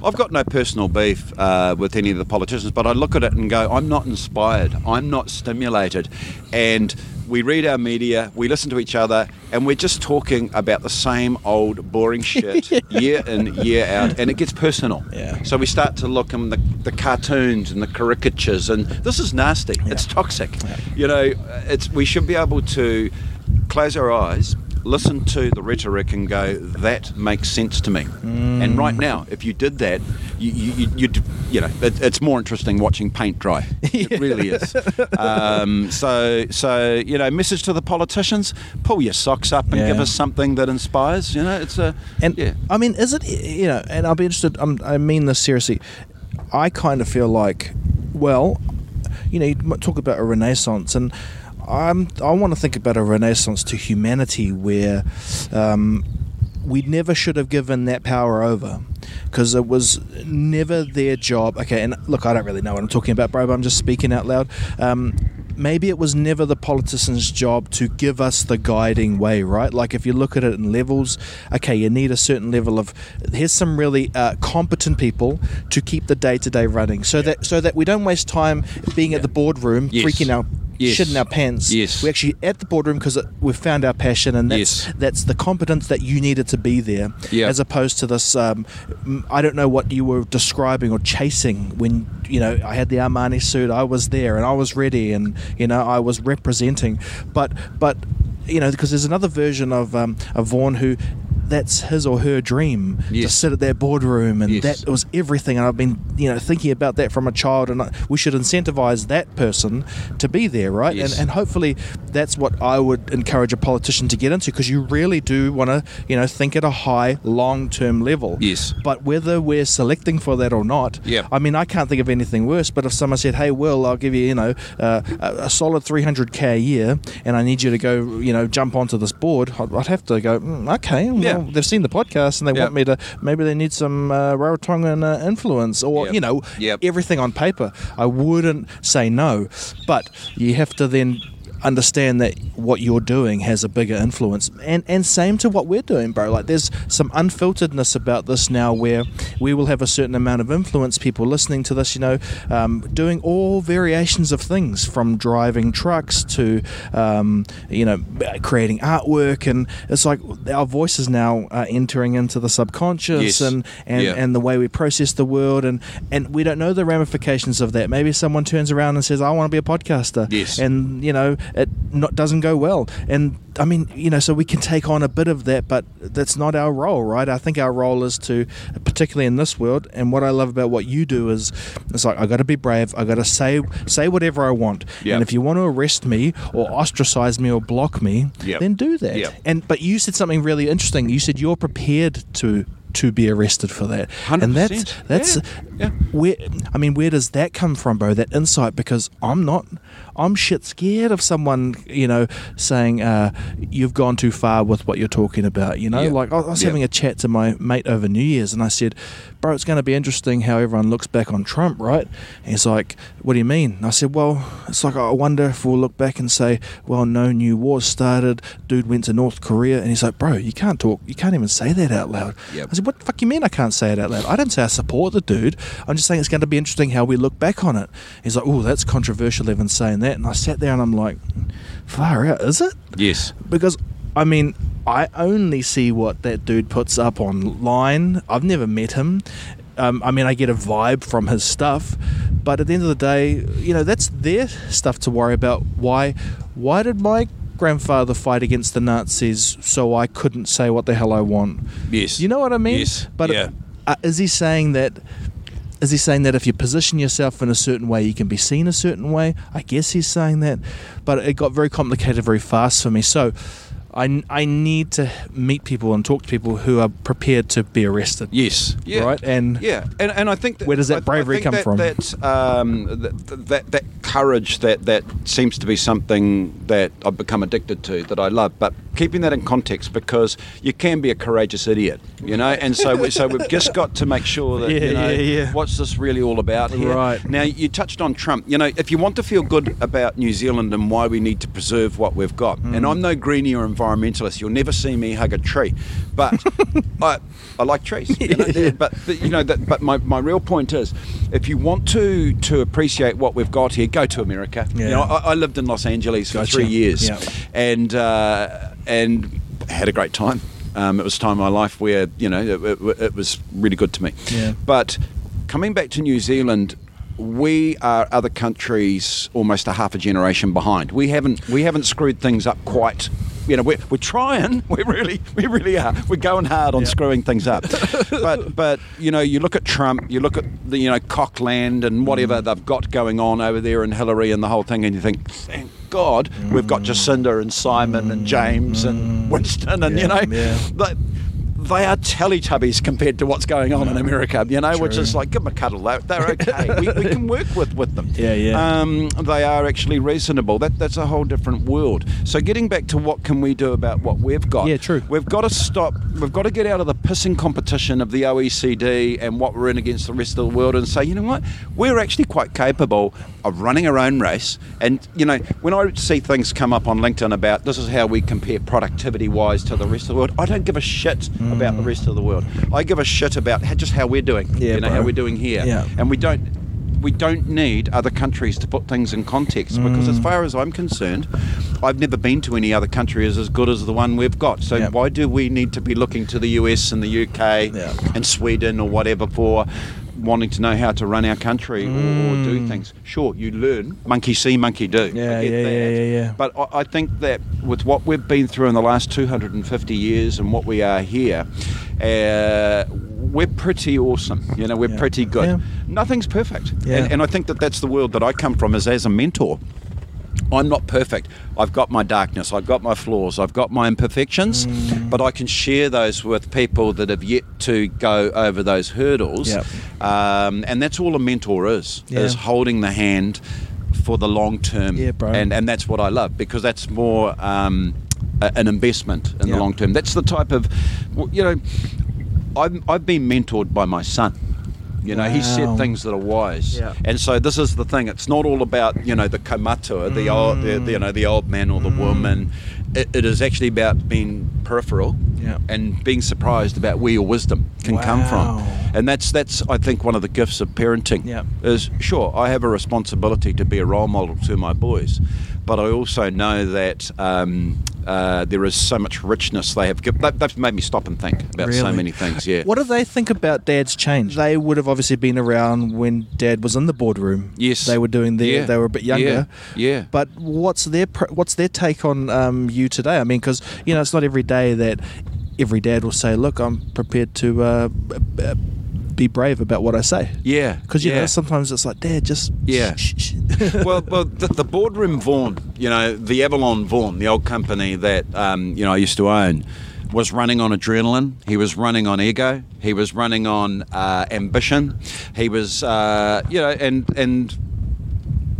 I've got no personal beef uh, with any of the politicians, but I look at it and go, I'm not inspired, I'm not stimulated, and. We read our media, we listen to each other, and we're just talking about the same old boring [laughs] shit year in, year out, and it gets personal. Yeah. So we start to look at the, the cartoons and the caricatures, and this is nasty. It's toxic. You know, it's we should be able to close our eyes, listen to the rhetoric, and go, "That makes sense to me." Mm. And right now, if you did that, you you you, you'd, you know, it, it's more interesting watching paint dry. [laughs] It really is. Um, so so you know, message to the politicians: pull your socks up and Yeah. give us something that inspires. You know, it's a And yeah. I mean, is it you know? And I'll be interested. I'm, I mean this seriously. I kind of feel like, well, you know, you talk about a renaissance, and I'm I want to think about a renaissance to humanity where. Um, we never should have given that power over because it was never their job. Okay, and look, I don't really know what I'm talking about, bro, but I'm just speaking out loud. Um, maybe it was never the politician's job to give us the guiding way, right? Like if you look at it in levels, okay, you need a certain level of here's some really uh, competent people to keep the day to day running, so that so that we don't waste time being at the boardroom Yes. freaking out. Yes. Shit in our pants. Yes. We're actually at the boardroom because we've found our passion, and that's Yes. that's the competence that you needed to be there, Yeah. as opposed to this. Um, I don't know what you were describing or chasing when you know I had the Armani suit. I was there and I was ready, and you know I was representing. But but you know because there's another version of um, of Vaughan who. That's his or her dream to sit at their boardroom, and Yes. that was everything. And I've been, you know, thinking about that from a child, and I, we should incentivize that person to be there, right? Yes. And, and hopefully that's what I would encourage a politician to get into because you really do want to, you know, think at a high, long-term level. Yes. But whether we're selecting for that or not, Yep. I mean, I can't think of anything worse. But if someone said, "Hey, Will, I'll give you, you know, uh, a, a solid 300k a year, and I need you to go, you know, jump onto this board," I'd, I'd have to go, mm, "Okay, well, Yeah. they've seen the podcast and they Yep. want me to. Maybe they need some uh, Rarotongan uh, influence, or Yep. you know, everything on paper. I wouldn't say no, but you have to then understand that what you're doing has a bigger influence. And and same to what we're doing, bro. Like there's some unfilteredness about this now where we will have a certain amount of influence, people listening to this, you know, um, doing all variations of things from driving trucks to, um, you know, creating artwork. And it's like our voices now are entering into the subconscious Yes. and, and, Yeah. and the way we process the world. And, and we don't know the ramifications of that. Maybe someone turns around and says, I want to be a podcaster. Yes. And, you know, it not, doesn't go well. And I mean, you know, so we can take on a bit of that, but that's not our role, right? I think our role is to, particularly in this world, and what I love about what you do is, it's like I got to be brave. I got to say say whatever I want, Yep. and if you want to arrest me or ostracize me or block me, Yep. then do that. Yep. And but you said something really interesting. You said you're prepared to to be arrested for that, and that's 100%. that's Yeah. Yeah. where I mean, where does that come from, bro? That insight because I'm not, I'm shit scared of someone, you know, saying uh, you've gone too far with what you're talking about. You know, Yeah. like I was having a chat to my mate over New Year's, and I said, bro, it's going to be interesting how everyone looks back on Trump, right? And he's like, what do you mean? And I said, well, it's like I wonder if we'll look back and say, well, no new wars started. Dude went to North Korea, and he's like, bro, you can't talk, you can't even say that out loud. Yep. I said, what the fuck you mean I can't say it out loud? I didn't say I support the dude. I'm just saying it's going to be interesting how we look back on it. He's like, oh, that's controversial even saying that. And I sat there and I'm like, far out, is it? Yes. Because, I mean, I only see what that dude puts up online. I've never met him. Um, I mean, I get a vibe from his stuff, but at the end of the day, you know, that's their stuff to worry about. Why? Why did my grandfather fight against the Nazis so I couldn't say what the hell I want? Yes. You know what I mean? Yes. But yeah. uh, is he saying that? Is he saying that if you position yourself in a certain way, you can be seen a certain way? I guess he's saying that, but it got very complicated very fast for me. So, I, I need to meet people and talk to people who are prepared to be arrested. Yes. Yeah. Right? And- yeah, and and I think that, Where does that bravery come that, from? That, um, that, that that courage that that seems to be something that I've become addicted to that I love, but keeping that in context because you can be a courageous idiot, you know, and so we, so we've just got to make sure that Yeah, you know yeah, yeah. what's this really all about here. Right. now, you touched on Trump. You know, if you want to feel good about New Zealand and why we need to preserve what we've got, Hmm. and I'm no greenie or environmentalist, you'll never see me hug a tree, but [laughs] I, I like trees. You know, they're- but, you know, that, but my, my real point is, if you want to to appreciate what we've got here, go to America. You Yeah. know, I, I lived in Los Angeles for Gotcha. three years, Yeah. and uh, and had a great time. Um, it was a time in my life where you know it, it, it was really good to me. Yeah. But coming back to New Zealand, we are other countries almost a half a generation behind. We haven't we haven't screwed things up quite. You know, we're, we're trying. [laughs] We really we really are. We're going hard on screwing things up. [laughs] but but you know, you look at Trump, you look at the you know Cockland and whatever Mm. they've got going on over there, and Hillary and the whole thing, and you think, thank God we've got Jacinda and Simon and James and Winston, and you Mm. Know, yeah. like, they are Teletubbies compared to what's going on in America, you know, which True. is like, give them a cuddle. They're, they're okay. we, we can work with, with them. [laughs] Yeah, yeah. Um, they are actually reasonable. That, that's a whole different world. So, getting back to what can we do about what we've got? Yeah, true. We've got to stop. We've got to get out of the pissing competition of the OECD and what we're in against the rest of the world and say, you know what? We're actually quite capable of running our own race. And, you know, when I see things come up on LinkedIn about this is how we compare productivity wise to the rest of the world, I don't give a shit about the rest of the world. I give a shit about how, just how we're doing. Yeah, you know, bro. how we're doing here. Yeah. And we don't we don't need other countries to put things in context because Mm. as far as I'm concerned, I've never been to any other country as, as good as the one we've got. So why do we need to be looking to the US and the UK and Sweden or whatever for wanting to know how to run our country or, or do things? Sure, you learn. Monkey see, monkey do. Mm. Yeah, yeah, yeah, yeah, yeah. But I, I think that with what we've been through in the last 250 years and what we are here, uh, we're pretty awesome. You know, we're Yeah. pretty good. Yeah. Nothing's perfect. Yeah. And, and I think that that's the world that I come from is as a mentor. I'm not perfect. I've got my darkness, I've got my flaws, I've got my imperfections, Mm. but I can share those with people that have yet to go over those hurdles. Yep. Um, and that's all a mentor is, Yeah. is holding the hand for the long term. Yeah, bro. And, and that's what I love because that's more um, a, an investment in Yeah. the long term. That's the type of, you know, I've, I've been mentored by my son. You know, he said things that are wise. Yeah. And so this is the thing. It's not all about you know the kaumātua, the old, the, the, you know, the old man or the woman. It, it is actually about being peripheral Yeah. and being surprised about where your wisdom can come from. And that's that's I think one of the gifts of parenting. Yeah. Is sure I have a responsibility to be a role model to my boys, but I also know that um, uh, there is so much richness they have. they've made me stop and think about so many things. Yeah. What do they think about Dad's change? They would have obviously been around when Dad was in the boardroom. Yes. they were doing their. Yeah. They were a bit younger. Yeah. Yeah. But what's their what's their take on um, you today? I mean, because you know, it's not every day that every dad will say, "Look, I'm prepared to uh, b- b- be brave about what I say." Yeah. Because you yeah. know, sometimes it's like, Dad, just Yeah. shh, shh, shh." [laughs] well, well, the, the boardroom Vaughan, you know, the Avalon Vaughan, the old company that um, you know I used to own, was running on adrenaline. He was running on ego. He was running on uh, ambition. He was, uh, you know, and and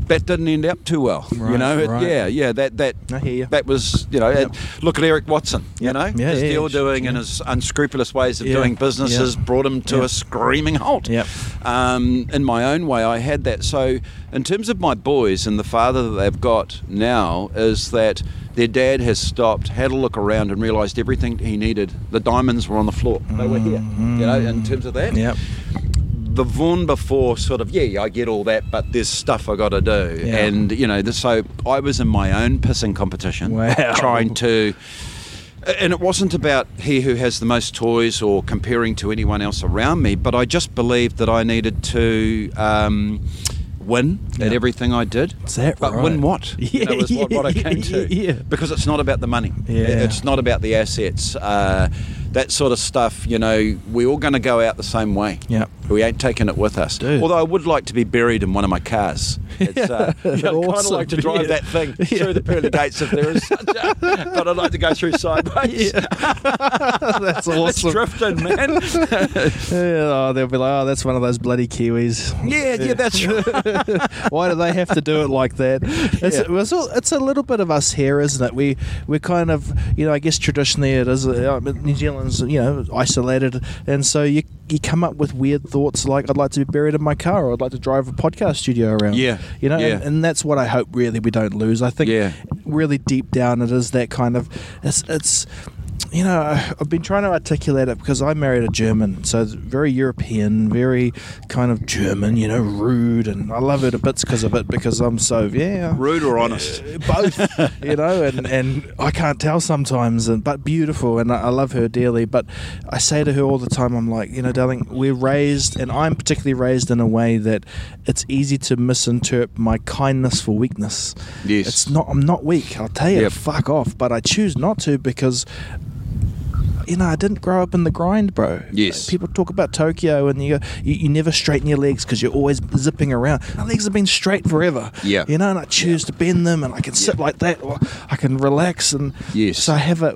that didn't end up too well. you know, It- right. yeah, yeah. That that I hear you. that was, you know, and look at Eric Watson. You Yep. know, Yeah, his yeah, deal yeah. doing and his unscrupulous ways of Yeah, doing businesses yeah. brought him to Yeah. a screaming halt Yep. um, in my own way, I had that. So, in terms of my boys and the father that they've got now, is that their dad has stopped, had a look around, and realised everything he needed. The diamonds were on the floor. They were here. You know, in terms of that. Yep. The Vaughan before, sort of, yeah, I get all that, but there's stuff I got to do. Yeah. And, you know, so I was in my own pissing competition, Wow. trying to. And it wasn't about he who has the most toys or comparing to anyone else around me, but I just believed that I needed to um, win at everything I did. Is that but right? win what? Yeah, know, is what, what I yeah, came to. yeah. Because it's not about the money. Yeah. It's not about the assets. Uh, that sort of stuff, you know, we're all going to go out the same way. Yep. We ain't taking it with us. Dude. Although I would like to be buried in one of my cars. [laughs] It's, uh, yeah, I'd kind of like to drive Yeah. that thing [laughs] Yeah. through the pearly gates if there is such a, but I'd like to go through sideways. [laughs] That's It's awesome. drifting, man. Yeah, oh, they'll be like, "Oh, that's one of those bloody Kiwis." yeah, yeah, that's right. Why do they have to do it like that? It's, it's, all- it's a little bit of us here, isn't it? We we're kind of you know I guess traditionally it is uh, New You know isolated, and so you you come up with weird thoughts like I'd like to be buried in my car, or I'd like to drive a podcast studio around. Yeah, you know, yeah. and, and that's what I hope really we don't lose. I think Yeah. really deep down it is that kind of it's it's you know, I've been trying to articulate it because I married a German, so it's very European, very kind of German, you know, rude, and I love it a bit because of it because I'm so yeah, Rude or honest? Uh, both, you know, and, and I can't tell sometimes, and but beautiful, and I, I love her dearly. But I say to her all the time, I'm like, you know, darling, we're raised, and I'm particularly raised in a way that it's easy to misinterpret my kindness for weakness. Yes. it's not. I'm not weak. I'll tell you, Yep. fuck off. But I choose not to because you know, I didn't grow up in the grind, bro. Yes. People talk about Tokyo and you go, you, you never straighten your legs because you're always zipping around. My legs have been straight forever. Yeah. You know, and I choose to bend them and I can sit like that or I can relax. And Yes. so I have a,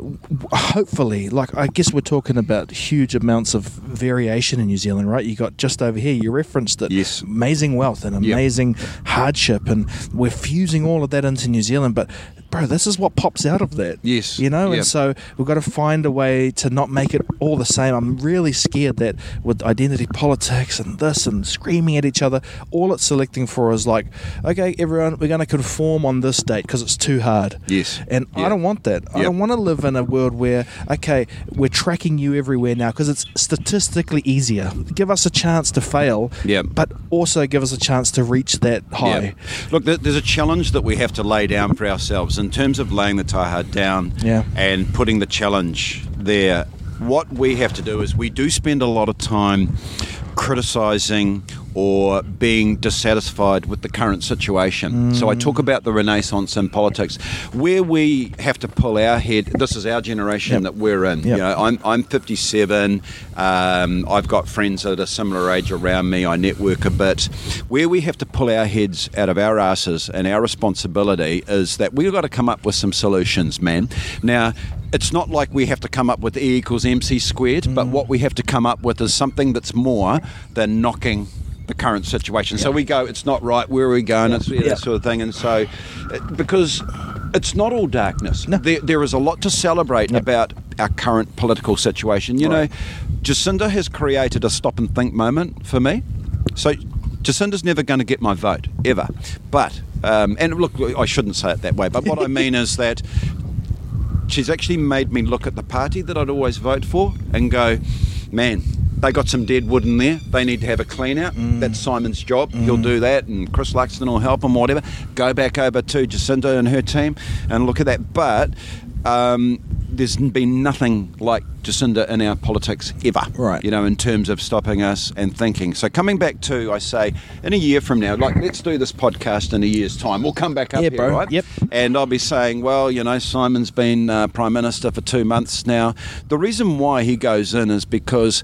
hopefully, like, I guess we're talking about huge amounts of variation in New Zealand, right? You got just over here, you referenced it. Yes. Amazing wealth and Yep. amazing hardship. And we're fusing all of that into New Zealand. But, bro, this is what pops out of that. Yes. You know, Yep. and so we've got to find a way to not make it all the same. I'm really scared that with identity politics and this and screaming at each other, all it's selecting for is like, okay, everyone, we're going to conform on this date because it's too hard. Yes. And I don't want that. I don't want to live in a world where, okay, we're tracking you everywhere now because it's statistically easier. Give us a chance to fail, Yep. but also give us a chance to reach that high. Look, there's a challenge that we have to lay down for ourselves in terms of laying the taha down Yeah. and putting the challenge there. What we have to do is we do spend a lot of time criticizing or being dissatisfied with the current situation. So I talk about the renaissance in politics, where we have to pull our head. This is our generation Yep. that we're in. Yep. You know, I'm I'm 57. Um, I've got friends at a similar age around me. I network a bit. Where we have to pull our heads out of our asses, and our responsibility is that we've got to come up with some solutions, man. Now. It's not like we have to come up with E equals MC squared, but what we have to come up with is something that's more than knocking the current situation. So we go, it's not right. Where are we going? It's yeah, Yeah. that sort of thing. And so, uh, because it's not all darkness. No. There, there is a lot to celebrate about our current political situation. You Right. know, Jacinda has created a stop and think moment for me. So Jacinda's never going to get my vote ever. But um, and look, I shouldn't say it that way. But what I mean is that she's actually made me look at the party that I'd always vote for and go, man. They got some dead wood in there. They need to have a clean out. That's Simon's job. He'll do that, and Chris Luxon will help him, whatever. Go back over to Jacinda and her team and look at that. But um, there's been nothing like Jacinda in our politics ever. Right. You know, in terms of stopping us and thinking. So coming back to, I say, in a year from now, like let's do this podcast in a year's time. We'll come back up Yeah, here, bro. right? Yep. And I'll be saying, well, you know, Simon's been uh, prime minister for two months now. The reason why he goes in is because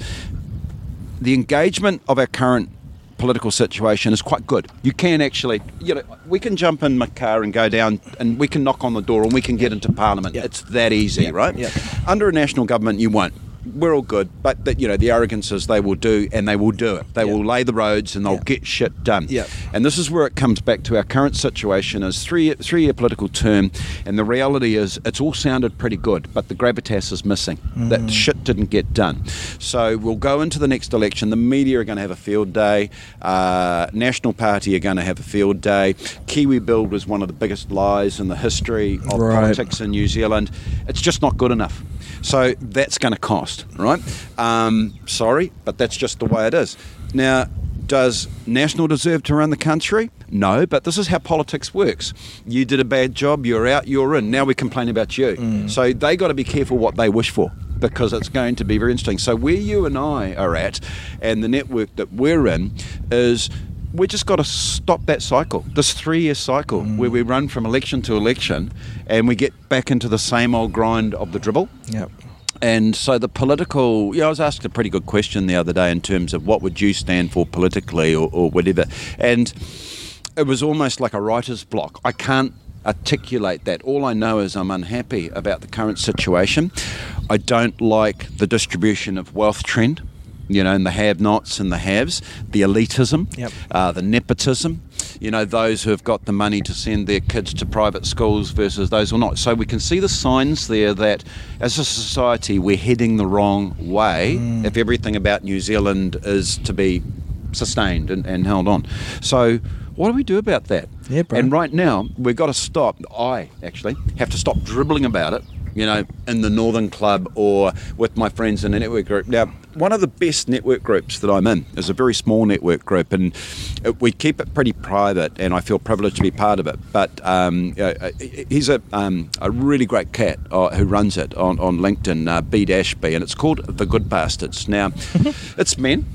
the engagement of our current political situation is quite good. You can actually, you know, we can jump in my car and go down and we can knock on the door and we can get into Parliament. It's that easy, right? yeah. Under a national government, you won't. We're all good, but the, you know the arrogances they will do, and they will do it. They Yeah. will lay the roads, and they'll Yeah. get shit done. Yeah. And this is where it comes back to our current situation: is three three year political term, and the reality is it's all sounded pretty good, but the gravitas is missing. Mm. That shit didn't get done. So we'll go into the next election. The media are going to have a field day. Uh, National Party are going to have a field day. Kiwi Build was one of the biggest lies in the history of Right. politics in New Zealand. It's just not good enough. So that's going to cost, right? Um, sorry, but that's just the way it is. Now, does National deserve to run the country? No, but this is how politics works. You did a bad job, you're out, you're in. Now we complain about you. So they got to be careful what they wish for because it's going to be very interesting. So where you and I are at, and the network that we're in, is we just got to stop that cycle, this three-year cycle where we run from election to election, and we get back into the same old grind of the dribble. Yep. And so the political, yeah, I was asked a pretty good question the other day in terms of what would you stand for politically or, or whatever. And it was almost like a writer's block. I can't articulate that. All I know is I'm unhappy about the current situation. I don't like the distribution of wealth trend. You know, and the have-nots and the haves, the elitism, Yep. uh, the nepotism. You know, those who have got the money to send their kids to private schools versus those who are not. So we can see the signs there that, as a society, we're heading the wrong way. Mm. If everything about New Zealand is to be sustained and, and held on, so what do we do about that? Yeah, bro. And right now, we've got to stop. I actually have to stop dribbling about it. You know, in the Northern Club or with my friends in a network group. Now, one of the best network groups that I'm in is a very small network group, and it, we keep it pretty private. And I feel privileged to be part of it. But um, uh, uh, he's a um, a really great cat uh, who runs it on on LinkedIn, uh, B Ashby, and it's called The Good Bastards. Now, [laughs] it's men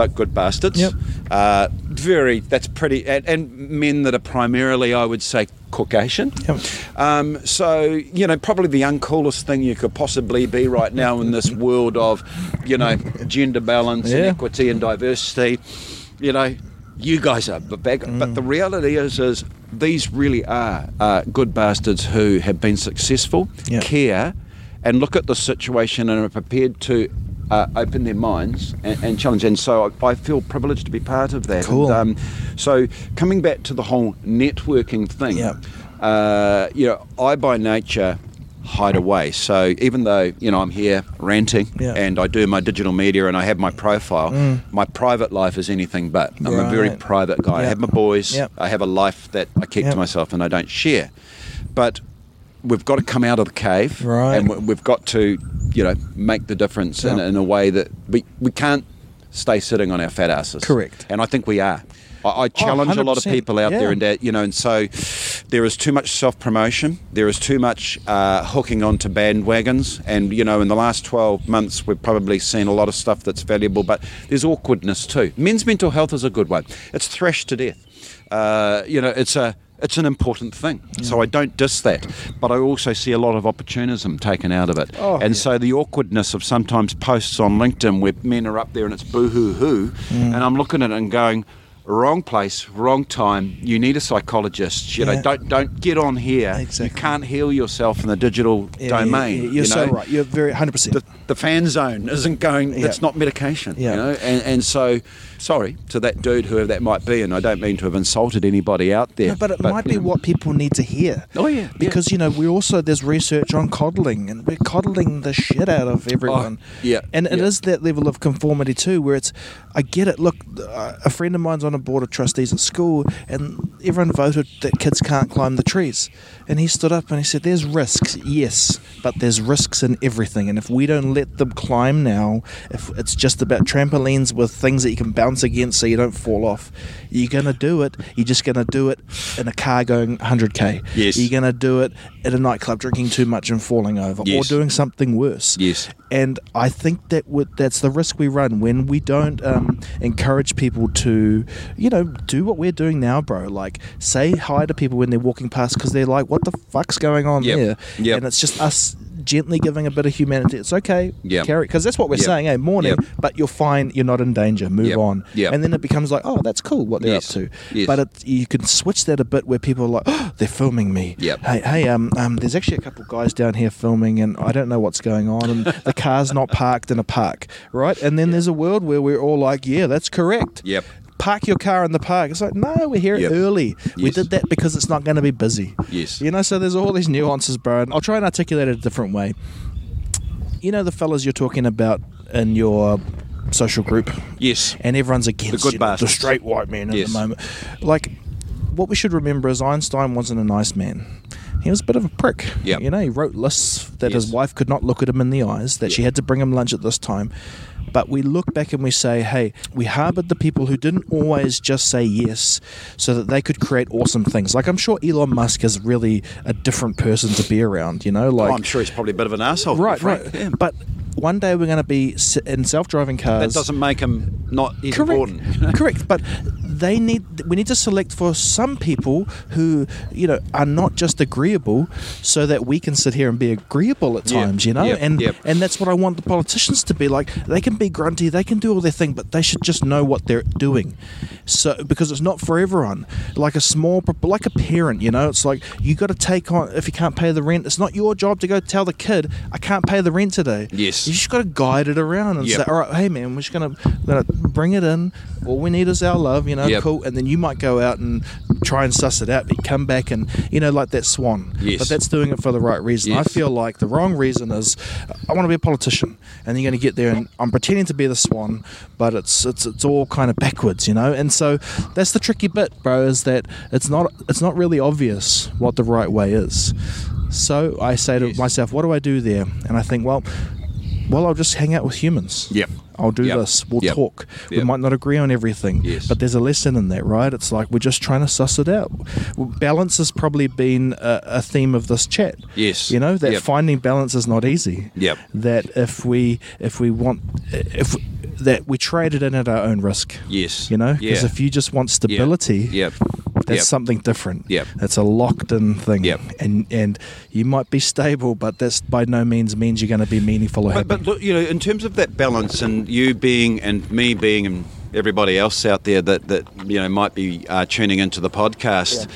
but good bastards. Yep. Uh, very, that's pretty, and, and men that are primarily, I would say, Caucasian. Yep. Um, so, you know, probably the uncoolest thing you could possibly be right now in this world of, you know, [laughs] gender balance and equity and diversity. You know, you guys are the bag. But the reality is, is these really are uh, good bastards who have been successful, Yep. care, and look at the situation and are prepared to uh, open their minds and, and challenge. And so I, I feel privileged to be part of that. Cool. And, um, so coming back to the whole networking thing, Yep. uh, you know, I by nature hide away. So even though you know I'm here ranting Yeah. and I do my digital media and I have my profile, my private life is anything but. I'm a very private guy. I have my boys. Yep. I have a life that I keep to myself and I don't share. But we've got to come out of the cave, Right. and we've got to, you know, make the difference in, in a way that we we can't stay sitting on our fat asses. Correct. And I think we are. I, I challenge a lot of people out yeah. there, and that you know, and so there is too much self promotion. There is too much uh, hooking onto bandwagons, and you know, in the last twelve months, we've probably seen a lot of stuff that's valuable, but there's awkwardness too. Men's mental health is a good one. It's thrashed to death. Uh, you know, it's a it's an important thing. So I don't diss that, but I also see a lot of opportunism taken out of it. Oh, and yeah. so the awkwardness of sometimes posts on LinkedIn where men are up there and it's boo hoo hoo, Mm. and I'm looking at it and going, wrong place, wrong time. You need a psychologist. You Yeah. know, don't don't get on here. Exactly. You can't heal yourself in the digital Yeah, yeah, domain. yeah, You're you so know? right. You're very 100%. the, the fan zone isn't going. Yeah. That's not medication. Yeah. You know, and, and so sorry to that dude, whoever that might be, and I don't mean to have insulted anybody out there. No, but it might be know, what people need to hear. Oh, yeah, yeah. Because you know we also there's research on coddling, and we're coddling the shit out of everyone. Oh, yeah, and it yeah. is that level of conformity too, where it's I get it. Look, uh, a friend of mine's on a board of trustees at school, and everyone voted that kids can't climb the trees, and he stood up and he said, "There's risks, yes, but there's risks in everything, and if we don't let them climb now, if it's just about trampolines with things that you can bounce against so you don't fall off, you're gonna do it. You're just gonna do it in a car going 100k. Yes. You're gonna do it at a nightclub drinking too much and falling over, or doing something worse. Yes. And I think that would, that's the risk we run when we don't um, encourage people to, you know, do what we're doing now, bro. Like, say hi to people when they're walking past because they're like, what the fuck's going on Yep. there? Yep. And it's just us gently giving a bit of humanity. It's okay. yeah. Carry Because that's what we're Yep. saying, hey, morning, Yep. but you're fine. You're not in danger. Move Yep. on. Yeah. And then it becomes like, oh, that's cool what they're Yes. up to. Yes. But it, you can switch that a bit where people are like, oh, they're filming me. Yep. Hey, hey, um, um, there's actually a couple guys down here filming, and I don't know what's going on, and the car's not parked in a park, right? And then there's a world where we're all like, yeah, that's correct. Yep. Park your car in the park. It's like, no, we're here Yep. early. We did that because it's not going to be busy. Yes. You know, so there's all these nuances, bro. And I'll try and articulate it a different way. You know, the fellas you're talking about in your social group, Yes. and everyone's against good you know, the straight white man at Yes. the moment. Like, what we should remember is Einstein wasn't a nice man. He was a bit of a prick. Yep. You know, he wrote lists that his wife could not look at him in the eyes, that she had to bring him lunch at this time. But we look back and we say, hey, we harbored the people who didn't always just say yes so that they could create awesome things. Like, I'm sure Elon Musk is really a different person to be around, you know? Like, Oh, I'm sure he's probably a bit of an asshole. right, right. Yeah. But one day we're going to be in self driving cars. that doesn't make him not Correct. important. [laughs] Correct. But they need we need to select for some people who you know are not just agreeable, so that we can sit here and be agreeable at Yep, times. You know, yep, and yep. and that's what I want the politicians to be like. They can be grunty, they can do all their thing, but they should just know what they're doing. So because it's not for everyone. Like a small, like a parent, you know, it's like you got to take on if you can't pay the rent. It's not your job to go tell the kid I can't pay the rent today. Yes. you just got to guide it around and Yep. say, all right, hey man, we're just gonna, gonna bring it in. All we need is our love, you know, Yep. cool. And then you might go out and try and suss it out, but you come back and you know, like that swan. Yes. But that's doing it for the right reason. I feel like the wrong reason is I want to be a politician, and you're going to get there and I'm pretending to be the swan, but it's it's it's all kind of backwards, you know. And so that's the tricky bit, bro, is that it's not it's not really obvious what the right way is. So I say to Yes. myself, what do I do there? And I think, well, well, I'll just hang out with humans. Yep. I'll do Yep. this. We'll Yep. talk. We might not agree on everything, Yes. but there's a lesson in that, right? It's like we're just trying to suss it out. Balance has probably been a, a theme of this chat. Yes. You know that Yep. finding balance is not easy. Yep. That if we if we want if that we trade it in at our own risk. Yes. You know, because Yeah. if you just want stability, Yep. that's Yep. something different. Yep. That's a locked in thing. Yep. And and you might be stable, but that's by no means means you're going to be meaningful or happy. But, but look, you know, in terms of that balance, and you being and me being and everybody else out there that that you know might be uh, tuning into the podcast,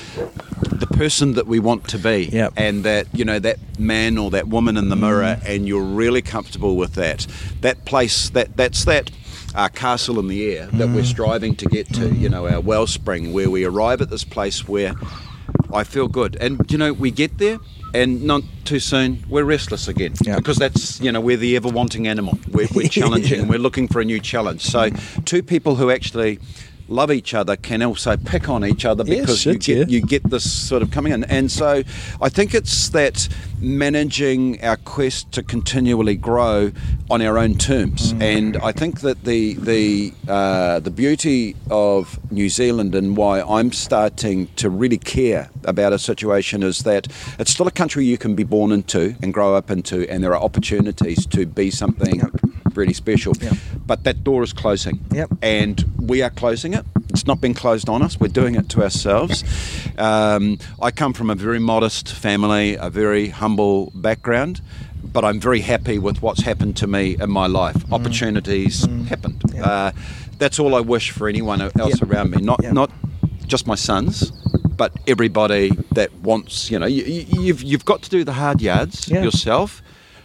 the person that we want to be, Yep. and that you know that man or that woman in the mirror, and you're really comfortable with that. That place, that that's that. Uh, castle in the air that we're striving to get to, you know, our wellspring, where we arrive at this place where I feel good. And, you know, we get there and not too soon, we're restless again. Yeah. Because that's, you know, we're the ever wanting animal. We're, we're [laughs] challenging and we're looking for a new challenge. So, two people who actually love each other can also pick on each other Yeah, because you get yeah. you get this sort of coming in. And so I think it's that managing our quest to continually grow on our own terms. Mm. And I think that the the uh, the beauty of New Zealand and why I'm starting to really care about a situation is that it's still a country you can be born into and grow up into, and there are opportunities to be something really special. Yep. But that door is closing. Yep. And we are closing it. It's not been closed on us. We're doing it to ourselves. Um, I come from a very modest family, a very humble background, but I'm very happy with what's happened to me in my life. Opportunities happened. Uh, that's all I wish for anyone else Yeah. around me. Not Yeah. not just my sons, but everybody that wants. You know, you, you- you've you've got to do the hard yards yourself.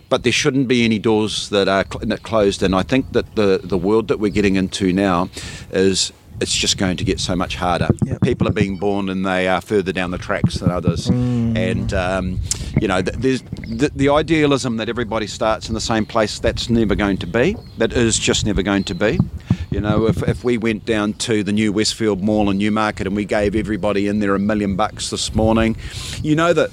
But there shouldn't be any doors that are cl- that closed, and I think that the the world that we're getting into now is it's just going to get so much harder. Yeah. People are being born and they are further down the tracks than others, Mm. and um, you know th- there's the, the idealism that everybody starts in the same place. That's never going to be. That is just never going to be. You know, if, if we went down to the new Westfield Mall in Newmarket and we gave everybody in there a million bucks this morning, you know that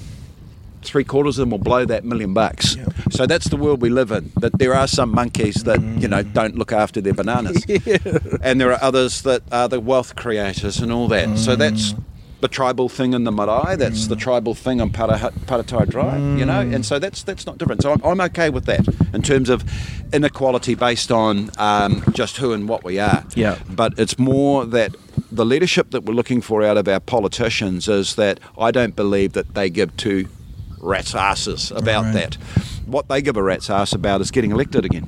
three quarters of them will blow that million bucks. So that's the world we live in. That there are some monkeys that you know don't look after their bananas, [laughs] and there are others that are the wealth creators and all that. So that's mm. the tribal thing in the marae. That's the mm. tribal thing on Paritai Drive. You know, mm. and so that's that's not different. So I'm, I'm okay with that in terms of inequality based on um, just who and what we are. Yeah. But it's more that the leadership that we're looking for out of our politicians is that I don't believe that they give two rat's asses about Right. that. What they give a rat's ass about is getting elected again.